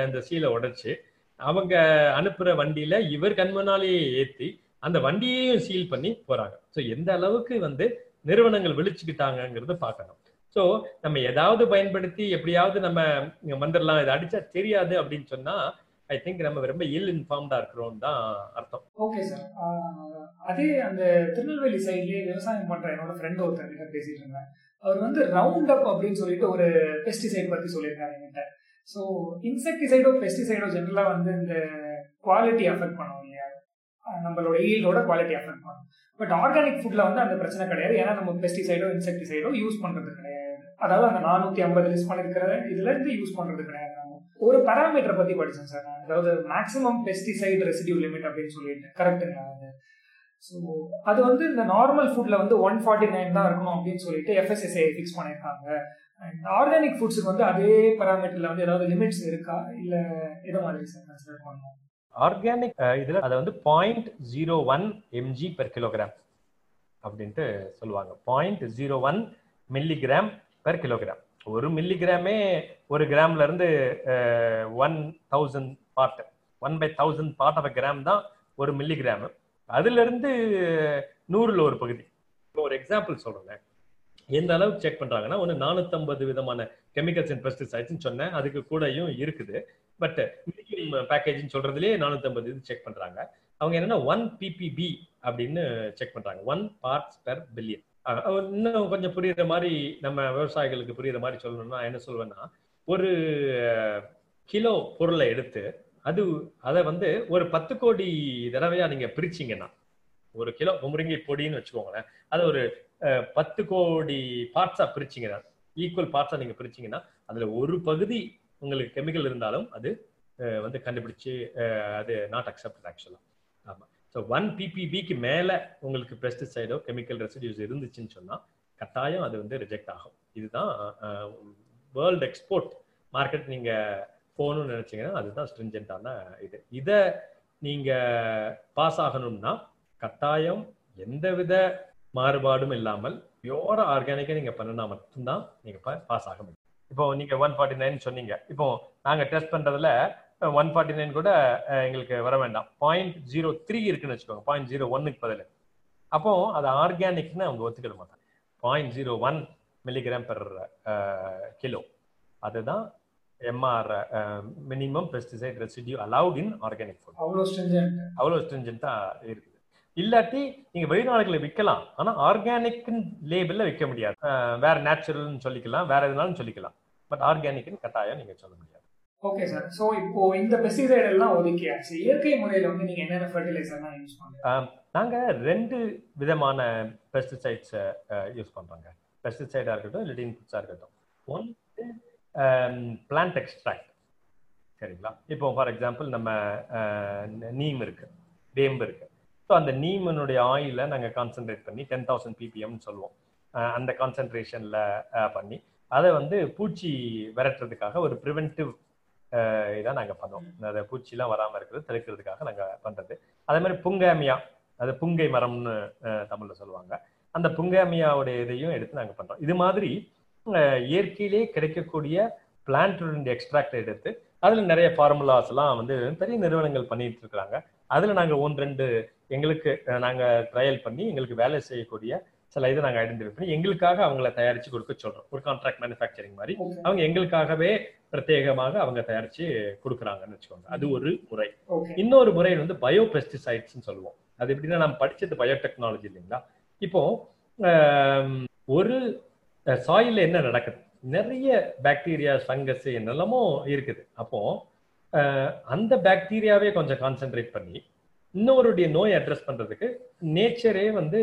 A: இந்த சீலை உடைச்சு அவங்க அனுப்புற வண்டியில இவர் கண்மனாலேயே ஏத்தி அந்த வண்டியையும் சீல் பண்ணி போறாங்க. ஸோ எந்த அளவுக்கு வந்து நிறுவனங்கள் விழிச்சுக்கிட்டாங்கிறத பார்க்கணும். ஸோ நம்ம ஏதாவது பயன்படுத்தி எப்படியாவது நம்ம வந்துடலாம் இதை அடிச்சா தெரியாது அப்படின்னு சொன்னா ஐ திங்க் நம்ம ரொம்ப இல் இன்ஃபார்ம்டா இருக்கிறோம் தான் அர்த்தம்.
B: ஓகே சார் அதே அந்த திருநெல்வேலி சைட்லயே விவசாயம் பண்ற என்னோட ஃப்ரெண்ட் ஒருத்தர் கிட்ட பேசிட்டு இருந்தேன். அவர் வந்து ரவுண்ட் அப் அப்படின்னு சொல்லிட்டு ஒரு பெஸ்டிசைட் பத்தி சொல்லியிருக்காரு என்கிட்ட. ஸோ இன்செக்டிசைடோ பெஸ்டிசைடோ ஜென்ரலா வந்து இந்த குவாலிட்டி அஃபெக்ட் பண்ணுவோம் இல்லையா? நம்மளோட ஈல்டோட குவாலிட்டி அஃபெக்ட் பண்ணும். பட் ஆர்கானிக் ஃபுட்ல வந்து அந்த பிரச்சனை கிடையாது. ஏன்னா நம்ம பெஸ்டிசைடோ இன்செக்டிசைடோ யூஸ் பண்றது கிடையாது. அதாவது அந்த நானூத்தி ஐம்பது லிஸ்ட் பண்ணிருக்கிற இதுல இருந்து யூஸ் பண்றது கிடையாது ஒரு பேராமீட்டர் பத்தி படிச்சேன் சார் நான். அதாவது மேக்ஸிமம் பெஸ்டிசைட் ரெசிடியூ லிமிட் அப்படின்னு சொல்லிட்டு. கரெக்டுங்களா அது? ஸோ அது வந்து இந்த நார்மல் ஃபுட்ல வந்து ஒன் ஃபார்ட்டி நைன் தான் இருக்கணும் அப்படின்னு சொல்லிட்டு எஃப்எஸ்எஸ்ஐ ஃபிக்ஸ் பண்ணியிருக்காங்க. அண்ட் ஆர்கானிக் ஃபுட்ஸுக்கு வந்து அதே பராமீட்டர்ல வந்து ஏதாவது லிமிட்ஸ் இருக்கா? இல்ல எது மாதிரி சார் கன்சிடர் பண்ணணும்?
A: ஆர்கானிக் இதுல அதை வந்து point zero one mg per kilogram அப்படின்ட்டு சொல்லுவாங்க. Point zero one milligram per kilogram ஒரு மில்லிகிராமே ஒரு கிராம்ல இருந்து one thousand part one by thousand part of gram தான் ஒரு மில்லிகிராமு அதுல இருந்து நூறுல ஒரு பகுதி. இப்போ ஒரு எக்ஸாம்பிள் சொல்றேன். எந்த அளவுக்கு செக் பண்றாங்கன்னா ஒன்று நானூத்தம்பது விதமான கெமிக்கல்ஸ் அண்ட் பெஸ்டிசைட்ஸ் சொன்னேன். அதுக்கு கூடயும் இருக்குது. பட் பேக்கேஜ்னு சொல்றதுலேயே நானூத்தம்பது இது செக் பண்றாங்க. அவங்க என்னன்னா ஒன் பிபிபி அப்படின்னு செக் பண்றாங்க. ஒன் பார்ட்ஸ் பெர் பில்லியன் இன்னும் கொஞ்சம் புரியுற மாதிரி நம்ம விவசாயிகளுக்கு புரியுற மாதிரி சொல்லணும்னா என்ன சொல்வேன்னா ஒரு கிலோ பொருளை எடுத்து அது அதை வந்து ஒரு பத்து கோடி தடவையா நீங்க பிரிச்சீங்கன்னா ஒரு கிலோ முருங்கை பொடின்னு வச்சுக்கோங்களேன் அதை ஒரு பத்து கோடி பார்ட்ஸா பிரிச்சீங்கன்னா ஈக்குவல் பார்ட்ஸா நீங்க பிரிச்சீங்கன்னா அதுல ஒரு பகுதி உங்களுக்கு கெமிக்கல் இருந்தாலும் அது வந்து கண்டுபிடிச்சு அது நாட் அக்செப்டட் ஆக்சுவலா ஆமா. ஸோ ஒன் பிபிபிக்கு மேல உங்களுக்கு பெஸ்டிசைடோ கெமிக்கல் ரெசிடியூஸ் இருந்துச்சுன்னு சொன்னா கட்டாயம் அது வந்து ரிஜெக்ட் ஆகும். இதுதான் வேர்ல்டு எக்ஸ்போர்ட் மார்க்கெட் நீங்க போகணும்னு நினைச்சீங்கன்னா அதுதான் ஸ்ட்ரிஞ்சென்ட்டான இது. இதை நீங்க பாஸ் ஆகணும்னா கட்டாயம் எந்தவித மாறுபாடும் இல்லாமல் பியோரா ஆர்கானிக்கா நீங்க பண்ணினா மட்டும்தான் நீங்க பாஸ் ஆக முடியும். இப்போ நீங்க ஒன் ஃபார்ட்டி நைன் சொன்னீங்க. இப்போ நாங்க டெஸ்ட் பண்றதுல ஒன் ஃபார்ட்டி நைன் கூட எங்களுக்கு வர வேண்டாம். பாயிண்ட் ஜீரோ த்ரீ இருக்குன்னு வச்சுக்கோங்க. பாயிண்ட் ஜீரோ ஒன்னுக்கு பதில். அப்போ அது ஆர்கானிக்னு அவங்க ஒத்துக்கிட மாட்டாங்க. Point zero one milligram per kilo அதுதான் MR minimum pesticide residue allowed in organic food
B: அவ்வளோ ஸ்ட்ரிஞ்சன்ட்
A: அவ்வளோ ஸ்ட்ரிஞ்சன்ட்டா இருக்குது. இல்லாட்டி நீங்க வெளிநாடுகளில் விற்கலாம். ஆனா ஆர்கானிக் லேபிள்ல விற்க முடியாது. வேற நேச்சுரல்னு சொல்லிக்கலாம். வேற எதுனாலும் சொல்லிக்கலாம். பட் ஆர்கானிக்னு கட்டாயம் நீங்க சொல்ல முடியாது.
B: ஓகே சார் ஸோ இப்போ இந்த பெஸ்டிசைட் எல்லாம் ஒதுக்கியாச்சு. இயற்கை முறையில வந்து நீங்க என்னென்ன ஃபர்டிலைசர்லாம் யூஸ் பண்ணுங்க
A: நாங்க ரெண்டு விதமான பெஸ்டிசைட்ஸ் யூஸ் பண்றோங்க. பெஸ்டிசைடா இருக்கட்டும் இல்லாட்டி இன்புட்ஸா இருக்கட்டும். ஒன் பிளான்ட் எக்ஸ்ட்ராக்ட் சரிங்களா? இப்போ ஃபார் எக்ஸாம்பிள் நம்ம நீம் இருக்கு. வேம்பு இருக்கு. ஸோ அந்த நீமனுடைய ஆயில நாங்கள் கான்சென்ட்ரேட் பண்ணி டென் தௌசண்ட் பிபிஎம்னு சொல்லுவோம். அந்த கான்சென்ட்ரேஷன்ல பண்ணி அதை வந்து பூச்சி விரட்டுறதுக்காக ஒரு ப்ரிவென்டிவ் இதாக நாங்கள் பண்ணோம். அந்த பூச்சிலாம் வராமல் இருக்கிறது தடுக்கிறதுக்காக நாங்கள் பண்ணுறது அதே மாதிரி புங்காமியா அது புங்கை மரம்னு தமிழ்ல சொல்லுவாங்க. அந்த புங்காமியாவுடைய இதையும் எடுத்து நாங்கள் பண்றோம். இது மாதிரி இயற்கையிலே கிடைக்கக்கூடிய பிளான்ட் எக்ஸ்ட்ராக்ட் எடுத்து அதுல நிறைய ஃபார்முலாஸ் எல்லாம் வந்து பெரிய நிறுவனங்கள் பண்ணிட்டு இருக்காங்க. அதுல நாங்க ஒன்று ரெண்டு எங்களுக்கு நாங்க ட்ரையல் பண்ணி எங்களுக்கு வேலை செய்யக்கூடிய சில இதை நாங்க ஐடென்டிஃபை பண்ணி எங்களுக்காக அவங்கள தயாரிச்சு கொடுக்க சொல்றோம். ஒரு கான்ட்ராக்ட் மேனுஃபேக்சரிங் மாதிரி. அவங்க எங்களுக்காகவே பிரத்யேகமாக அவங்க தயாரிச்சு கொடுக்குறாங்கன்னு வச்சுக்கோங்க. அது ஒரு முறை. இன்னொரு முறை வந்து பயோ பெஸ்டிசைட்ஸ்னு சொல்லுவோம். அது எப்படின்னா நம்ம படிச்சது பயோடெக்னாலஜி இல்லைங்களா? இப்போ ஒரு சாயில என்ன நடக்குது? நிறைய பாக்டீரியா ஃபங்கஸ் என்னெல்லாமோ இருக்குது. அப்போ அந்த பாக்டீரியாவே கொஞ்சம் கான்சென்ட்ரேட் பண்ணி இன்னொருடைய நோய் அட்ரஸ் பண்றதுக்கு நேச்சரே வந்து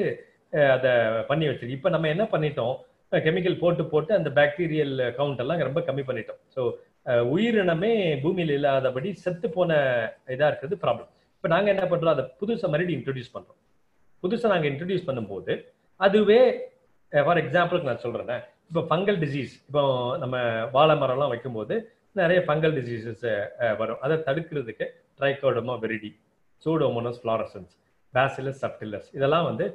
A: அதை பண்ணி வச்சிருக்கு. இப்போ நம்ம என்ன பண்ணிட்டோம்? கெமிக்கல் போட்டு போட்டு அந்த பாக்டீரியல் கவுண்ட் எல்லாம் ரொம்ப கம்மி பண்ணிட்டோம். ஸோ உயிரினமே பூமியில் இல்லாதபடி செத்து போன இதாக இருக்கிறது ப்ராப்ளம் இப்போ நாங்கள் என்ன பண்ணுறோம் அதை புதுசாக மறுபடியும் இன்ட்ரடியூஸ் பண்ணுறோம் புதுசாக நாங்கள் இன்ட்ரடியூஸ் பண்ணும்போது அதுவே ஃபார் எக்ஸாம்பிளுக்கு நான் சொல்கிறேன் இப்போ ஃபங்கல் டிசீஸ் இப்போ நம்ம வாழை மரம்லாம் வைக்கும்போது நிறைய ஃபங்கல் டிசீசஸ் வரும். அதை தடுக்கிறதுக்கு Trichoderma viride Pseudomonas fluorescens Bacillus subtilis இதெல்லாம் வந்து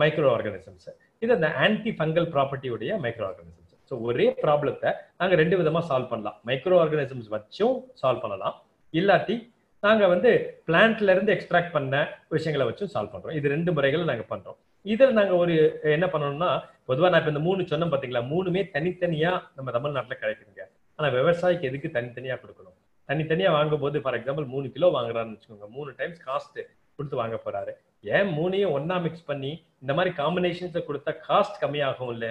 A: மைக்ரோ ஆர்கானிசம்ஸ் இது அந்த ஆன்டி ஃபங்கல் ப்ராப்பர்ட்டியுடைய மைக்ரோ ஆர்கானிசம்ஸ் ஸோ ஒரே ப்ராப்ளத்தை நாங்கள் ரெண்டு விதமாக சால்வ் பண்ணலாம். மைக்ரோ ஆர்கானிசம்ஸ் வச்சும் சால்வ் பண்ணலாம். இல்லாட்டி நாங்கள் வந்து பிளான்ட்ல இருந்து எக்ஸ்ட்ராக்ட் பண்ண விஷயங்களை வச்சும் சால்வ் பண்ணுறோம் இது ரெண்டு முறைகளை நாங்கள் பண்ணுறோம் இதில் நாங்க ஒரு என்ன பண்ணணும்னா பொதுவா நான் இப்ப இந்த மூணு சொன்னோம் பாத்தீங்களா மூணுமே தனித்தனியா நம்ம தமிழ்நாட்டுல கிடைக்குதுங்க. ஆனா விவசாயிக்கு எதுக்கு தனித்தனியா கொடுக்கணும்? தனித்தனியா வாங்கும்போது ஃபார் எக்ஸாம்பிள் மூணு கிலோ வாங்குறாருன்னு வச்சுக்கோங்க மூணு டைம்ஸ் காஸ்ட் கொடுத்து வாங்க போறாரு. ஏன் மூணையும் ஒன்னா மிக்ஸ் பண்ணி இந்த மாதிரி காம்பினேஷன்ஸை கொடுத்தா காஸ்ட் கம்மியாகும் இல்ல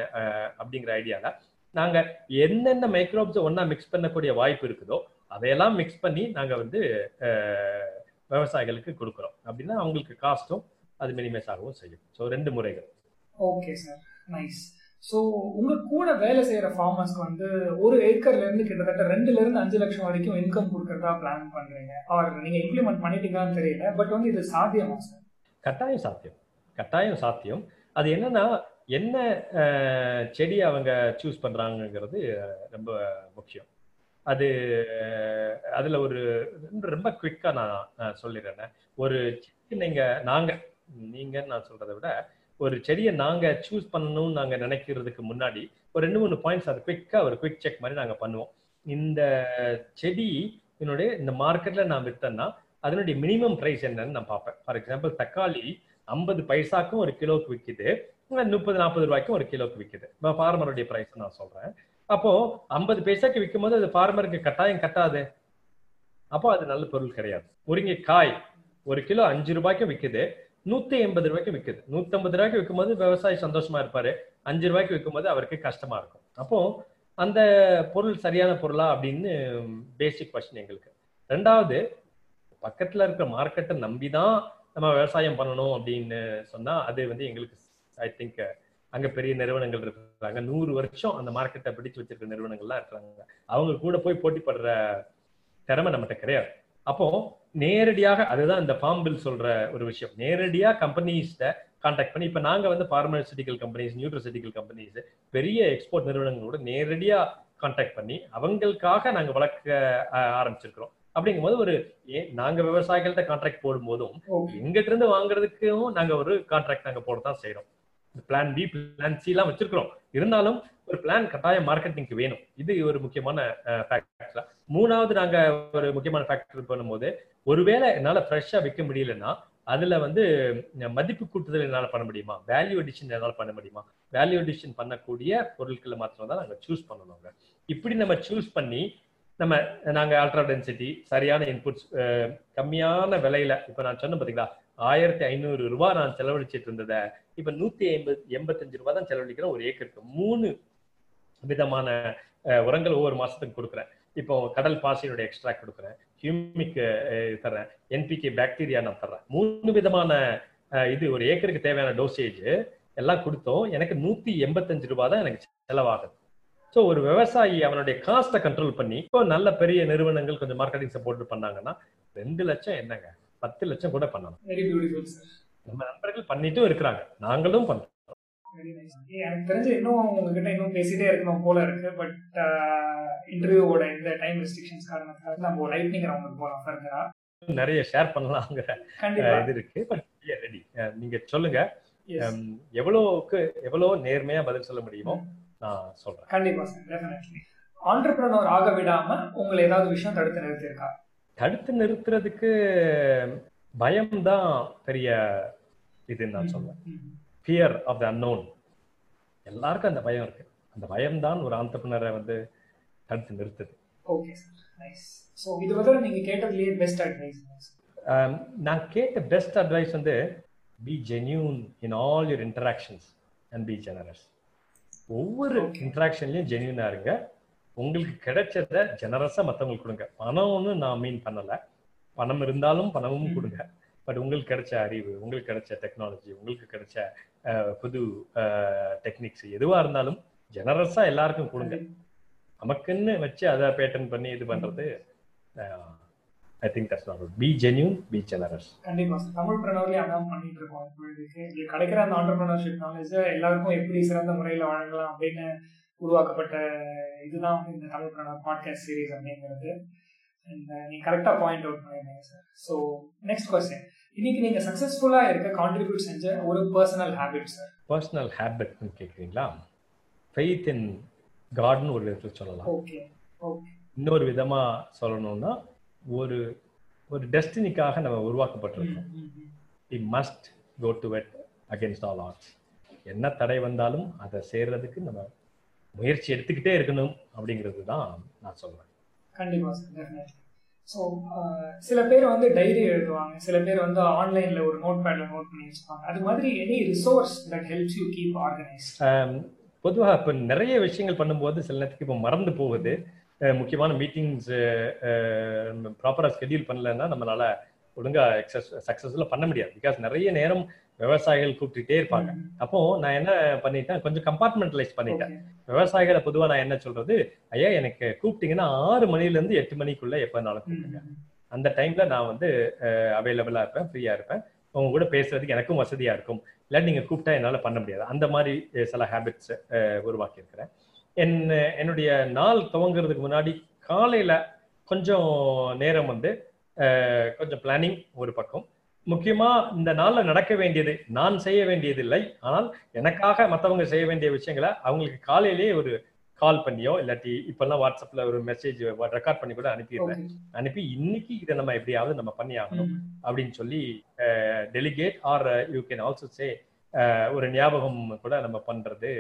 A: அப்படிங்கிற ஐடியால நாங்க என்னென்ன மைக்ரோப்ஸ் ஒன்னா மிக்ஸ் பண்ணக்கூடிய வாய்ப்பு இருக்குதோ அதையெல்லாம் மிக்ஸ் பண்ணி நாங்க வந்து விவசாயிகளுக்கு கொடுக்குறோம். அப்படின்னா அவங்களுக்கு காஸ்ட்டும் அது மினிமைஸ் ஆகவும் செய்யும். ஸோ ரெண்டு முறைகள்.
B: ஓகே சார் நைஸ் ஸோ உங்க கூட வேலை செய்யற ஃபார்மர்ஸ்க்கு வந்து ஒரு ஏக்கர்ல இருந்து கிட்டத்தட்ட ரெண்டுல இருந்து அஞ்சு லட்சம் வரைக்கும் இன்கம் கொடுக்கறதா பிளான் பண்றீங்க. அவர் நீங்க இம்ப்ளிமெண்ட் பண்ணிட்டீங்களான்னு தெரியல பட் வந்து இது சாத்தியமா சார்
A: கட்டாயம் சாத்தியம். கட்டாயம் சாத்தியம். அது என்னன்னா என்ன செடி அவங்க சூஸ் பண்றாங்கங்கிறது அஹ், ரொம்ப முக்கியம். அது அதுல ஒரு ரொம்ப- ரொம்ப குவிக்கா நான் சொல்லிடுறேன். ஒரு செடி நீங்க நாங்க நீங்கன்னு நான் சொல்றதை விட ஒரு செடியை நாங்க சூஸ் பண்ணணும்னு நாங்க நினைக்கிறதுக்கு முன்னாடி ஒரு ரெண்டு மூணு பாயிண்ட்ஸ் அது குவிக்கா ஒரு குவிக் செக் மாதிரி நாங்க பண்ணுவோம். இந்த செடி என்னுடைய இந்த மார்க்கெட்ல நான் வித்தேன்னா அதனுடைய மினிமம் பிரைஸ் என்னன்னு நான் பார்ப்பேன். ஃபார் எக்ஸாம்பிள் தக்காளி ஐம்பது பைசாக்கும் ஒரு கிலோக்கு விற்கிது முப்பது நாற்பது ரூபாய்க்கும் ஒரு கிலோக்கு விற்கிது ஃபார்மருடைய பிரைஸ் நான் சொல்றேன். அப்போ ஐம்பது பைசாக்கு விற்கும் போது அது ஃபார்மருக்கு கட்டாயம் கட்டாது. அப்போ அது நல்ல பொருள் கிடையாது. முருங்கை காய் ஒரு கிலோ அஞ்சு ரூபாய்க்கு விற்குது நூத்தி எண்பது ரூபாய்க்கு விற்குது நூத்தம்பது ரூபாய்க்கு விற்கும்போது விவசாயி சந்தோஷமா இருப்பாரு. அஞ்சு ரூபாய்க்கு விற்கும்போது அவருக்கு கஷ்டமா இருக்கும். அப்போ அந்த பொருள் சரியான பொருளா அப்படின்னு பேசிக் கொஸ்டின் எங்களுக்கு. ரெண்டாவது பக்கத்துல இருக்கிற மார்க்கெட்டை நம்பி தான் நம்ம விவசாயம் பண்ணணும் அப்படின்னு சொன்னா அது வந்து எங்களுக்கு ஐ திங்க் அங்க பெரிய நிறுவனங்கள் இருக்கிறாங்க. நூறு வருஷம் அந்த மார்க்கெட்டை பிடிச்சு வச்சிருக்கிற நிறுவனங்கள்லாம் இருக்கிறாங்க. அவங்க கூட போய் போட்டி படுற திறமை நம்மகிட்ட கிடையாது. அப்போ நேரடியாக அதுதான் இந்த ஃபார்ம் பில் சொல்ற ஒரு விஷயம். நேரடியா கம்பெனிஸ்ட கான்டாக்ட் பண்ணி இப்ப நாங்க வந்து பார்மசிட்டிக்கல் கம்பெனிஸ் நியூட்ரசிட்டிக்கல் கம்பெனிஸ் பெரிய எக்ஸ்போர்ட் நிறுவனங்களோட நேரடியா கான்டாக்ட் பண்ணி அவங்களுக்காக நாங்க வளர்க்க ஆரம்பிச்சிருக்கிறோம். அப்படிங்கும்போது ஒரு ஏ- நாங்க விவசாயிகள்கிட்ட கான்ட்ராக்ட் போடும்போதும்
B: ஓகே
A: எங்கிட்ட இருந்து வாங்குறதுக்கும் நாங்க ஒரு கான்ட்ராக்ட் நாங்க போட தான் செய்யறோம் பிளான் பி பிளான் சி எல்லாம் வச்சிருக்கிறோம். இருந்தாலும் ஒரு பிளான் கட்டாயம் மார்க்கெட்டிங்க்கு வேணும். இது ஒரு முக்கியமான ஃபேக்டர் மூணாவது நாங்க ஒரு முக்கியமான ஃபேக்டர் பண்ணும்போது ஒருவேளை என்னால ஃப்ரெஷ்ஷா விற்க முடியலன்னா அதுல வந்து மதிப்பு கூட்டுதல் என்னால பண்ண முடியுமா? வேல்யூ அடிஷன் என்னால பண்ண முடியுமா? வேல்யூ அடிஷன் பண்ணக்கூடிய பொருட்களை மாத்திரம் தான் நாங்க சூஸ் பண்ணணுங்க. இப்படி நம்ம சூஸ் பண்ணி நம்ம நாங்க அல்ட்ரா டென்சிட்டி சரியான இன்புட்ஸ் கம்மியான விலையில இப்ப நான் சொன்னேன் பாத்தீங்களா? ஆயிரத்தி ஐநூறு ரூபாய் நான் செலவழிச்சிட்டு இருந்ததை இப்ப நூத்தி ஐம்பது எண்பத்தஞ்சு ரூபாய் தான் செலவழிக்கிறேன் ஒரு ஏக்கருக்கு மூணு விதமான உரங்கள் ஒவ்வொரு மாசத்துக்கு கொடுக்குறேன். இப்போ கடல் பாசியினுடைய எக்ஸ்ட்ராக்ட் கொடுக்குறேன் ஹியூமிக் தர்றேன் என்பிகே பாக்டீரியா நான் தர்றேன். மூணு விதமான இது ஒரு ஏக்கருக்கு தேவையான டோசேஜ் எல்லாம் கொடுத்தோம். எனக்கு நூத்தி எண்பத்தஞ்சு ரூபாய் தான் எனக்கு செலவாகுது. ஸோ ஒரு விவசாயி அவனுடைய காஸ்ட்டை கண்ட்ரோல் பண்ணி இப்போ நல்ல பெரிய நிறுவனங்கள் கொஞ்சம் மார்க்கெட்டிங் சப்போர்ட் பண்ணாங்கன்னா ரெண்டு லட்சம் என்னங்க? பத்து லட்சம் கூட பண்ணலாம் நம்ம நண்பர்கள் பண்ணிட்டும் இருக்கிறாங்க. நாங்களும் பண்றோம்.
B: எனக்கு தெரிஞ்சு இன்னும் உங்ககிட்ட இன்னும் பேசிட்டே இருக்கணும் போல இருக்கு பட் இன்டர்வியூவோட இந்த டைம் ரெஸ்ட்ரிக்ஷன்ஸ் காரணத்துக்காக நம்ம லைட்னிங் ரவுண்டுக்கு போகலாம் ஃபர்தரா
A: நிறைய ஷேர் பண்ணலாங்கிற இது இருக்கு. பட் ரெடி நீங்க சொல்லுங்க. எவ்வளவுக்கு எவ்வளவு நேர்மையா பதில் சொல்ல முடியுமோ நான் சொல்றேன்.
B: கண்டிப்பா சார் டெஃபினெட்லி ஆண்டர்பிரனர் ஆக விடாம உங்களை ஏதாவது விஷயம் தடுத்து நிறுத்தியிருக்கா?
A: தடுத்து நிறுத்துறதுக்கு பயம்தான் பெரிய இதுன்னு நான் சொல்லுவேன். ஃபியர் ஆஃப் த அன்னோன் எல்லாருக்கும் அந்த பயம் இருக்கு. அந்த பயம்தான் ஒரு ஆண்டர்பிரினரை வந்து தடுத்து நிறுத்துது.
B: ஓகே ஸோ இது வந்து நீங்க கேட்டதுலயே பெஸ்ட் அட்வைஸ்
A: நான் கேட்ட பெஸ்ட் அட்வைஸ் வந்து be genuine in all your interactions and be generous ஒவ்வொரு. இன்டராக்ஷன்லயும் ஜென்யூனா இருங்க. உங்களுக்கு கிடைச்சத ஜெனரஸா மத்தவங்களுக்கு கொடுங்க. பணம்னு நான் மீன் பண்ணல. பணம் இருந்தாலும் பணமும். கொடுங்க. பட் உங்களுக்கு கிடைச்ச அறிவு உங்களுக்கு கிடைச்ச டெக்னாலஜி உங்களுக்கு கிடைச்ச புது டெக்னிக்ஸ் எதுவா இருந்தாலும் ஜெனரஸா எல்லாருக்கும் கொடுங்க. நமக்குன்னு வச்சு அதை பேட்டர்ன் பண்ணி இது பண்றது I think that's not be genuine be generous
B: கண்டிப்பா. தமிழ் பிரணவர்லயே அதான் பண்ணிட்டு இருக்கோம். கிடைக்கிற அந்த ஆண்டர்பிரினர்ஷிப் நாலேஜ் எல்லாருக்கும் எப்படி சிறந்த முறையில வழங்கலாம் அப்படின்னு உருவாக்கப்பட்ட இதுதான் வந்து இந்த தமிழ் பிரணவர் பாட்காஸ்ட் சீரிஸ் அப்படிங்கிறது. அண்ட் நீங்க கரெக்டா பாயிண்ட் அவுட் பண்ணிருந்தீங்க சார் ஸோ நெக்ஸ்ட் கொஸ்டின் இன்னைக்கு நீங்க சக்சஸ்ஃபுல்லா இருக்க கான்ட்ரிபியூட் செஞ்ச ஒரு பர்சனல் ஹேபிட் சார்
A: பர்சனல் ஹேபிட்னு கேட்குறீங்களா ஃபெய்த் இன் காட்னு ஒரு விதத்தில் சொல்லலாம்.
B: ஓகே ஓகே
A: இன்னொரு விதமா சொல்லணும்னா ஒரு ஒரு டெஸ்டினிக்காக நம்ம உருவாக்கப்பட்டிருக்கோம். We must go to wet against all odds என்ன தடை வந்தாலும் அதை சேர்றதுக்கு நம்ம முயற்சி எடுத்துக்கிட்டே இருக்கணும் அப்படிங்கிறது தான் நான் சொல்றேன்.
B: கண்டிப்பா சார் ஸோ சில பேர் வந்து டைரி எழுதுவாங்க சில பேர் வந்து ஆன்லைன்ல ஒரு நோட் பேட்ல நோட் பண்ணி வச்சுப்பாங்க. அது மாதிரி any resource that helps you keep organised
A: பொதுவாக இப்போ நிறைய விஷயங்கள் பண்ணும்போது சில நேரத்துக்கு இப்போ மறந்து போகுது. முக்கியமான மீட்டிங்ஸ் ப்ராப்பராக ஸ்கெடியூல் பண்ணலன்னா நம்மளால ஒழுங்கா எக்ஸஸ் சக்ஸஸ்ஃபுல்லாக பண்ண முடியாது. பிகாஸ் நிறைய நேரம் விவசாயிகள் கூப்பிட்டுட்டே இருப்பாங்க. அப்போ நான் என்ன பண்ணிட்டேன் கொஞ்சம் கம்பார்ட்மெண்டலைஸ் பண்ணிட்டேன். விவசாயிகளை பொதுவாக நான் என்ன சொல்றது ஐயா எனக்கு கூப்பிட்டீங்கன்னா ஆறு மணில இருந்து எட்டு மணிக்குள்ள எப்போனாலும் கூப்பிடுங்க. அந்த டைம்ல நான் வந்து அவைலபிளா இருப்பேன் ஃப்ரீயா இருப்பேன். உங்க கூட பேசுறதுக்கு எனக்கும் வசதியா இருக்கும். இல்லை நீங்க கூப்பிட்டா என்னால பண்ண முடியாது. அந்த மாதிரி சில ஹேபிட்ஸ் உருவாக்கி இருக்கிறேன் என் என்னுடைய நாள் துவங்குறதுக்கு முன்னாடி காலையில கொஞ்சம் நேரம் வந்து கொஞ்சம் பிளானிங் ஒரு பக்கம். முக்கியமா இந்த நாள்ல நடக்க வேண்டியது நான் செய்ய வேண்டியது இல்லை. ஆனால் எனக்காக மத்தவங்க செய்ய வேண்டிய விஷயங்களை அவங்களுக்கு காலையிலேயே ஒரு கால் பண்ணியோ இல்லாட்டி இப்பெல்லாம் வாட்ஸ்அப்ல ஒரு மெசேஜ் ரெக்கார்ட் பண்ணி கூட அனுப்பிடுறேன். அனுப்பி இன்னைக்கு இதை நம்ம எப்படியாவது நம்ம பண்ணி ஆகணும் அப்படின்னு சொல்லி delegate or you can also say ஒரு ஞாபகம் கூட நம்ம பண்றது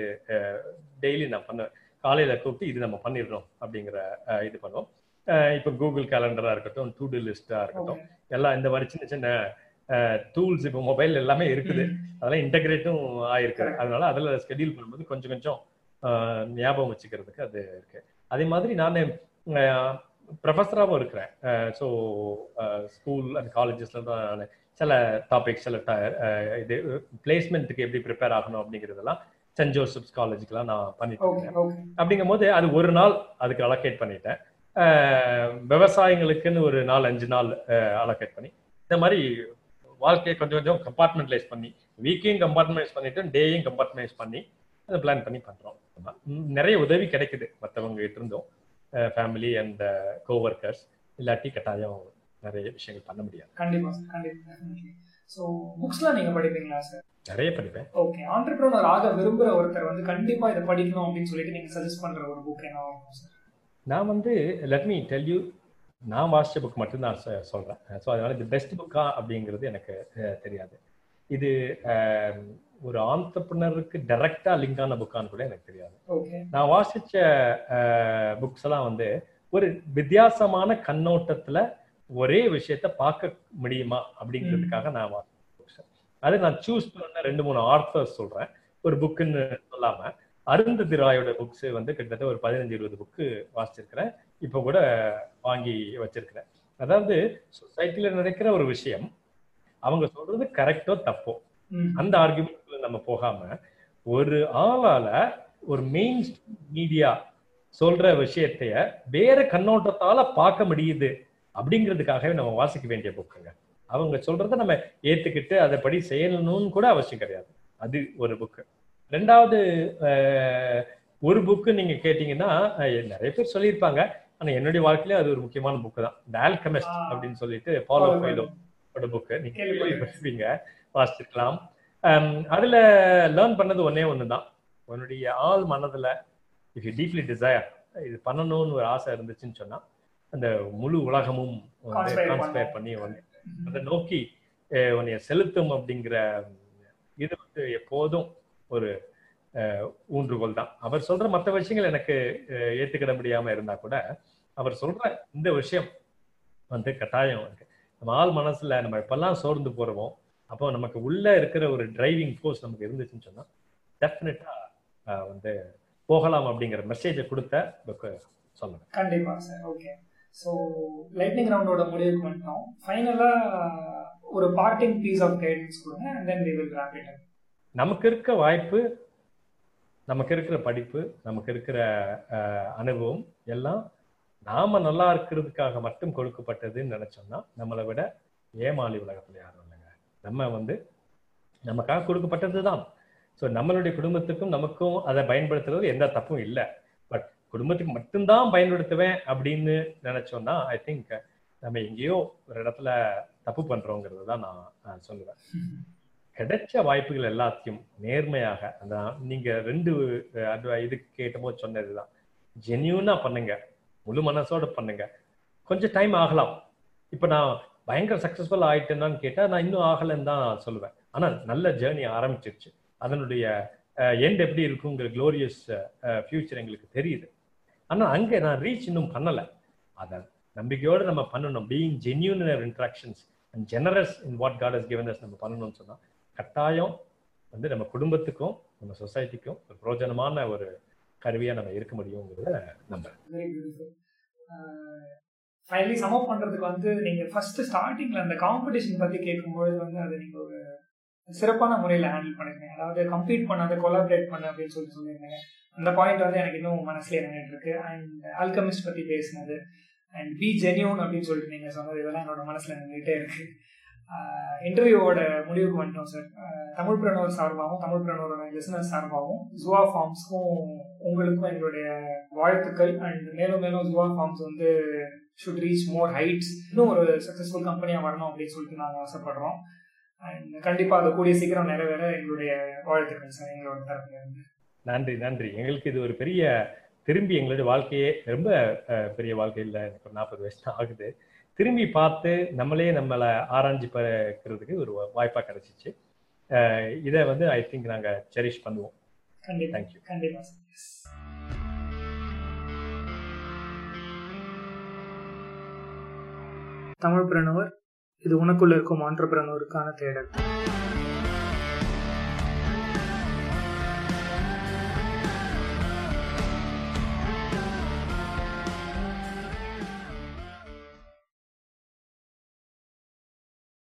A: டெய்லி நான் பண்ணுவேன் காலையில கூப்பிட்டு இது நம்ம பண்ணிடுறோம் அப்படிங்கிற இது பண்ணுவோம். இப்போ கூகுள் கேலண்டரா இருக்கட்டும் டூ டூ லிஸ்டா இருக்கட்டும். எல்லாம் இந்த மாதிரி சின்ன சின்ன டூல்ஸ் இப்போ மொபைல் எல்லாமே இருக்குது. அதெல்லாம் இன்டகிரேட்டும் ஆயிருக்கு. அதனால அதுல ஸ்கெடியூல் பண்ணும்போது கொஞ்சம் கொஞ்சம் ஞாபகம் வச்சுக்கிறதுக்கு அது இருக்கு. அதே மாதிரி நான் ப்ரொஃபஸராகவும் இருக்கிறேன். ஸோ ஸ்கூல் அண்ட் காலேஜஸ்ல தான் நான் சில டாபிக்ஸ் சில இது பிளேஸ்மெண்ட்டுக்கு எப்படி ப்ரிப்பேர் ஆகணும் அப்படிங்கிறதெல்லாம் சென்ட் ஜோசப்ஸ் காலேஜுக்கெல்லாம் நான் பண்ணிட்டு இருக்கேன்
B: ஓகே.
A: அப்படிங்கும்போது அது ஒரு நாள் அதுக்கு அலோகேட் பண்ணிட்டேன். அஹ், விவசாயிங்களுக்குன்னு ஒரு நாலு அஞ்சு நாள் அலோகேட் பண்ணி இந்த மாதிரி வாழ்க்கையை கொஞ்சம் கொஞ்சம் கம்பார்ட்மெண்டலைஸ் பண்ணி வீக்கையும் கம்பார்ட்மெண்டைஸ் பண்ணிட்டு டேயும் கம்பார்ட்மெண்டைஸ் பண்ணி அதை பிளான் பண்ணி பண்றோம். ஆமா. ம், நிறைய உதவி கிடைக்குது மற்றவங்க கிட்ட இருந்தும் ஃபேமிலி அண்ட் கோவர்க்கர்ஸ் இல்லாட்டி கட்டாயம் நிறைய விஷயங்கள் பண்ண முடியாது.
B: கண்டிப்பா சார் கண்டிப்பா ஸோ புக்ஸ்லாம் நீங்க படிப்பீங்களா சார்
A: நிறைய படிப்பேன்.
B: ஓகே ஆண்டர்பிரினர் ஆக விரும்புற ஒருத்தர் வந்து கண்டிப்பா இதை படிக்கணும் அப்படின்னு சொல்லிட்டு நீங்க சஜஸ்ட் பண்ற ஒரு புக் என்ன
A: நான் வந்து லெட் மீ டெல் யூ நான் வாசிச்ச புக் மட்டும்தான் சொ- சொல்றேன். ஸோ அதனால இது பெஸ்ட் புக்கா அப்படிங்கிறது எனக்கு தெரியாது. இது ஒரு ஆண்டர்பிரினருக்கு டைரக்டா லிங்கான புக்கான்னு கூட எனக்கு தெரியாது. நான் வாசிச்ச புக்ஸ் எல்லாம் வந்து ஒரு வித்தியாசமான கண்ணோட்டத்துல ஒரே விஷயத்த பார்க்க முடியுமா அப்படிங்கிறதுக்காக நான் வாசிச்ச books. அது நான் சூஸ் பண்ண ரெண்டு மூணு ஆர்த்தர்ஸ் சொல்றேன். ஒரு புக்குன்னு சொல்லாம அருந்ததி ராயோட புக்ஸ் வந்து கிட்டத்தட்ட ஒரு பதினஞ்சு இருபது புக்கு வாசிச்சிருக்கிறேன். இப்போ கூட வாங்கி வச்சிருக்கிறேன். அதாவது சொசைட்டில நடக்கிற ஒரு விஷயம் அவங்க சொல்றது கரெக்டோ தப்போ? அந்த ஆர்குமெண்ட்ல நம்ம போகாம ஒரு ஆளால ஒரு மெயின் மீடியா சொல்ற விஷயத்தைய வேற கண்ணோட்டத்தால பார்க்க முடியுது அப்படிங்கிறதுக்காகவே நம்ம வாசிக்க வேண்டிய புக்குங்க. அவங்க சொல்றத நம்ம ஏத்துக்கிட்டு அதைப்படி செய்யணும்னு கூட அவசியம் கிடையாது. அது ஒரு புக்கு. ரெண்டாவது ஒரு புக்கு நீங்க கேட்டீங்கன்னா நிறைய பேர் சொல்லியிருப்பாங்க. ஆனா என்னுடைய வாழ்க்கையில அது ஒரு முக்கியமான புக்கு தான். ஆல்கமிஸ்ட்
B: ஆ.
A: அப்படின்னு சொல்லிட்டு பாலோ கோயிலோ புக்கு நீங்க. கேள்விப்பட்டிருப்பீங்க. வாசிச்சிருக்கலாம். அம், அதுல லேர்ன் பண்ணது ஒன்னே ஒண்ணுதான். உன்னுடைய ஆள் மனதுல இஃப் யூ டீப்லி டிசைர் இது பண்ணணும்னு ஒரு ஆசை இருந்துச்சுன்னு சொன்னா அந்த முழு உலகமும் வந்து கான்ஸ்பயர் பண்ணி வந்து அதை நோக்கி உன்னைய செலுத்தும் அப்படிங்கிற இது வந்து எப்போதும் ஒரு ஊன்றுகோல் தான். அவர் சொல்ற மற்ற விஷயங்கள் எனக்கு ஏத்துக்கிட முடியாம இருந்தா கூட அவர் சொல்ற இந்த விஷயம் வந்து கட்டாயம் இருக்கு. நம்ம ஆள் மனசுல நம்ம எப்பெல்லாம் சோர்ந்து போறோமோ. அப்போ நமக்கு உள்ள இருக்கிற ஒரு டிரைவிங் ஃபோர்ஸ் நமக்கு இருந்துச்சுன்னு சொன்னா டெஃபினட்டா வந்து போகலாம் அப்படிங்கிற மெசேஜை கொடுத்த புக்கு சொல்லுவேன்
B: கண்டிப்பா சார் ஓகே ஸோ லைட்னிங் ரவுண்டோட முடிவுக்கு வந்துட்டோம் ஃபைனலா ஒரு பார்ட்டிங் பீஸ் ஆஃப் கைடன்ஸ் கொடுங்க அண்ட் தென் வி வில்
A: நமக்கு இருக்க வாய்ப்பு நமக்கு இருக்கிற படிப்பு நமக்கு இருக்கிற அனுபவம் எல்லாம் நாம நல்லா இருக்கிறதுக்காக மட்டும் கொடுக்கப்பட்டதுன்னு நினைச்சோம்னா நம்மளை விட ஏமாளி உலகத்துல யாரும் இல்லைங்க. நம்ம வந்து நமக்காக கொடுக்கப்பட்டது தான் ஸோ நம்மளுடைய குடும்பத்துக்கும் நமக்கும் அதை பயன்படுத்துறது எந்த தப்பும் இல்லை. பட் குடும்பத்துக்கு மட்டும்தான் பயன்படுத்துவேன் அப்படின்னு நினைச்சோம்னா ஐ திங்க் நம்ம எங்கேயோ ஒரு இடத்துல தப்பு பண்றோங்கிறது தான் நான் சொல்லுவேன். கிடைச்ச வாய்ப்புகள் எல்லாத்தையும் நேர்மையாக அந்த நீங்க ரெண்டு இது கேட்டபோது சொன்னதுதான். ஜென்யூனா பண்ணுங்க. முழு மனசோட பண்ணுங்க. கொஞ்சம் டைம் ஆகலாம். இப்ப நான் பயங்கர சக்சஸ்ஃபுல் ஆயிட்டேன்னு கேட்டா நான் இன்னும் ஆகலைன்னு தான் சொல்லுவேன். ஆனா நல்ல ஜேர்னி ஆரம்பிச்சிருச்சு. அதனுடைய எண்ட் எப்படி இருக்குங்கிற க்ளோரியஸ் ஃபியூச்சர் எங்களுக்கு தெரியுது. ஆனா அங்க நான் ரீச் இன்னும் பண்ணல. அதை நம்பிக்கையோடு நம்ம பண்ணணும். Being genuine interactions and generous in what God has given நம்ம பண்ணணும்னு சொன்னா கட்டாயம் வந்து நம்ம குடும்பத்துக்கும் நம்ம சொசைட்டிக்கும் ஒரு பிரோஜனமான ஒரு கருவியா நம்ம இருக்க முடியுங்கிறத நம்புறேன்.
B: வெரி ஃபைனலி பண்றதுக்கு வந்து நீங்க ஃபர்ஸ்ட் ஸ்டார்டிங்ல அந்த காம்படிஷன் பத்தி கேட்கும்போது வந்து அதை நீங்க ஒரு சிறப்பான முறையில் ஹேண்டில் பண்ணிருந்தீங்க அதாவது கம்ப்ளீட் பண்ணாத கொலாபரேட் பண்ண அப்படின்னு சொல்லி சொல்லியிருந்தீங்க அந்த பாயிண்ட் வந்து எனக்கு இன்னும் மனசுல நின்றுட்டு இருக்கு. அண்ட் அல்கமிஸ்ட் பத்தி பேசினது. அண்ட் பி ஜெனியூன் அப்படின்னு சொல்லிட்டு நீங்க சொன்னது இதெல்லாம் என்னோட மனசுல நின்றுட்டே இருக்கு. இன்டர்வியூவோட முடிவுக்கு வந்துட்டோம் சார் தமிழ் பிரணவர் சார்பாகவும் தமிழ் பிரணவரோட லிசனர் சார்பாகவும் ஜுவா ஃபார்ம்ஸ்க்கும் உங்களுக்கும் எங்களுடைய வாழ்த்துக்கள். அண்ட் மேலும் மேலும் ஜுவா ஃபார்ம்ஸ் வந்து ஷுட் ரீச் மோர் ஹைட்ஸ் இன்னும் ஒரு சக்ஸஸ்ஃபுல் கம்பெனியாக வரணும் அப்படின்னு சொல்லிட்டு நாங்கள் ஆசைப்படுறோம். அண்ட் கண்டிப்பாக அது கூடிய சீக்கிரம் நிறைவேற எங்களுடைய வாழ்த்துக்கள் சார் எங்களோட தரப்புலேருந்து
A: நன்றி நன்றி. எங்களுக்கு இது ஒரு பெரிய திரும்பி எங்களுடைய வாழ்க்கையே ரொம்ப பெரிய வாழ்க்கையில் எனக்கு ஒரு நாற்பது வயசு ஆகுது. திரும்பி பார்த்து நம்மளே நம்மளை ஆராய்ச்சி பார்க்கறதுக்கு ஒரு வாய்ப்பாக கிடைச்சிச்சு. இதை வந்து ஐ திங்க் நாங்கள் செரிஷ் பண்ணுவோம். தேங்க்யூ
B: கண்டிப்பா. Sir Yes. தமிழ் பிரணவர் இது உனக்குள்ள இருக்கும் ஆண்டர்பிரனருக்கான தேடல்.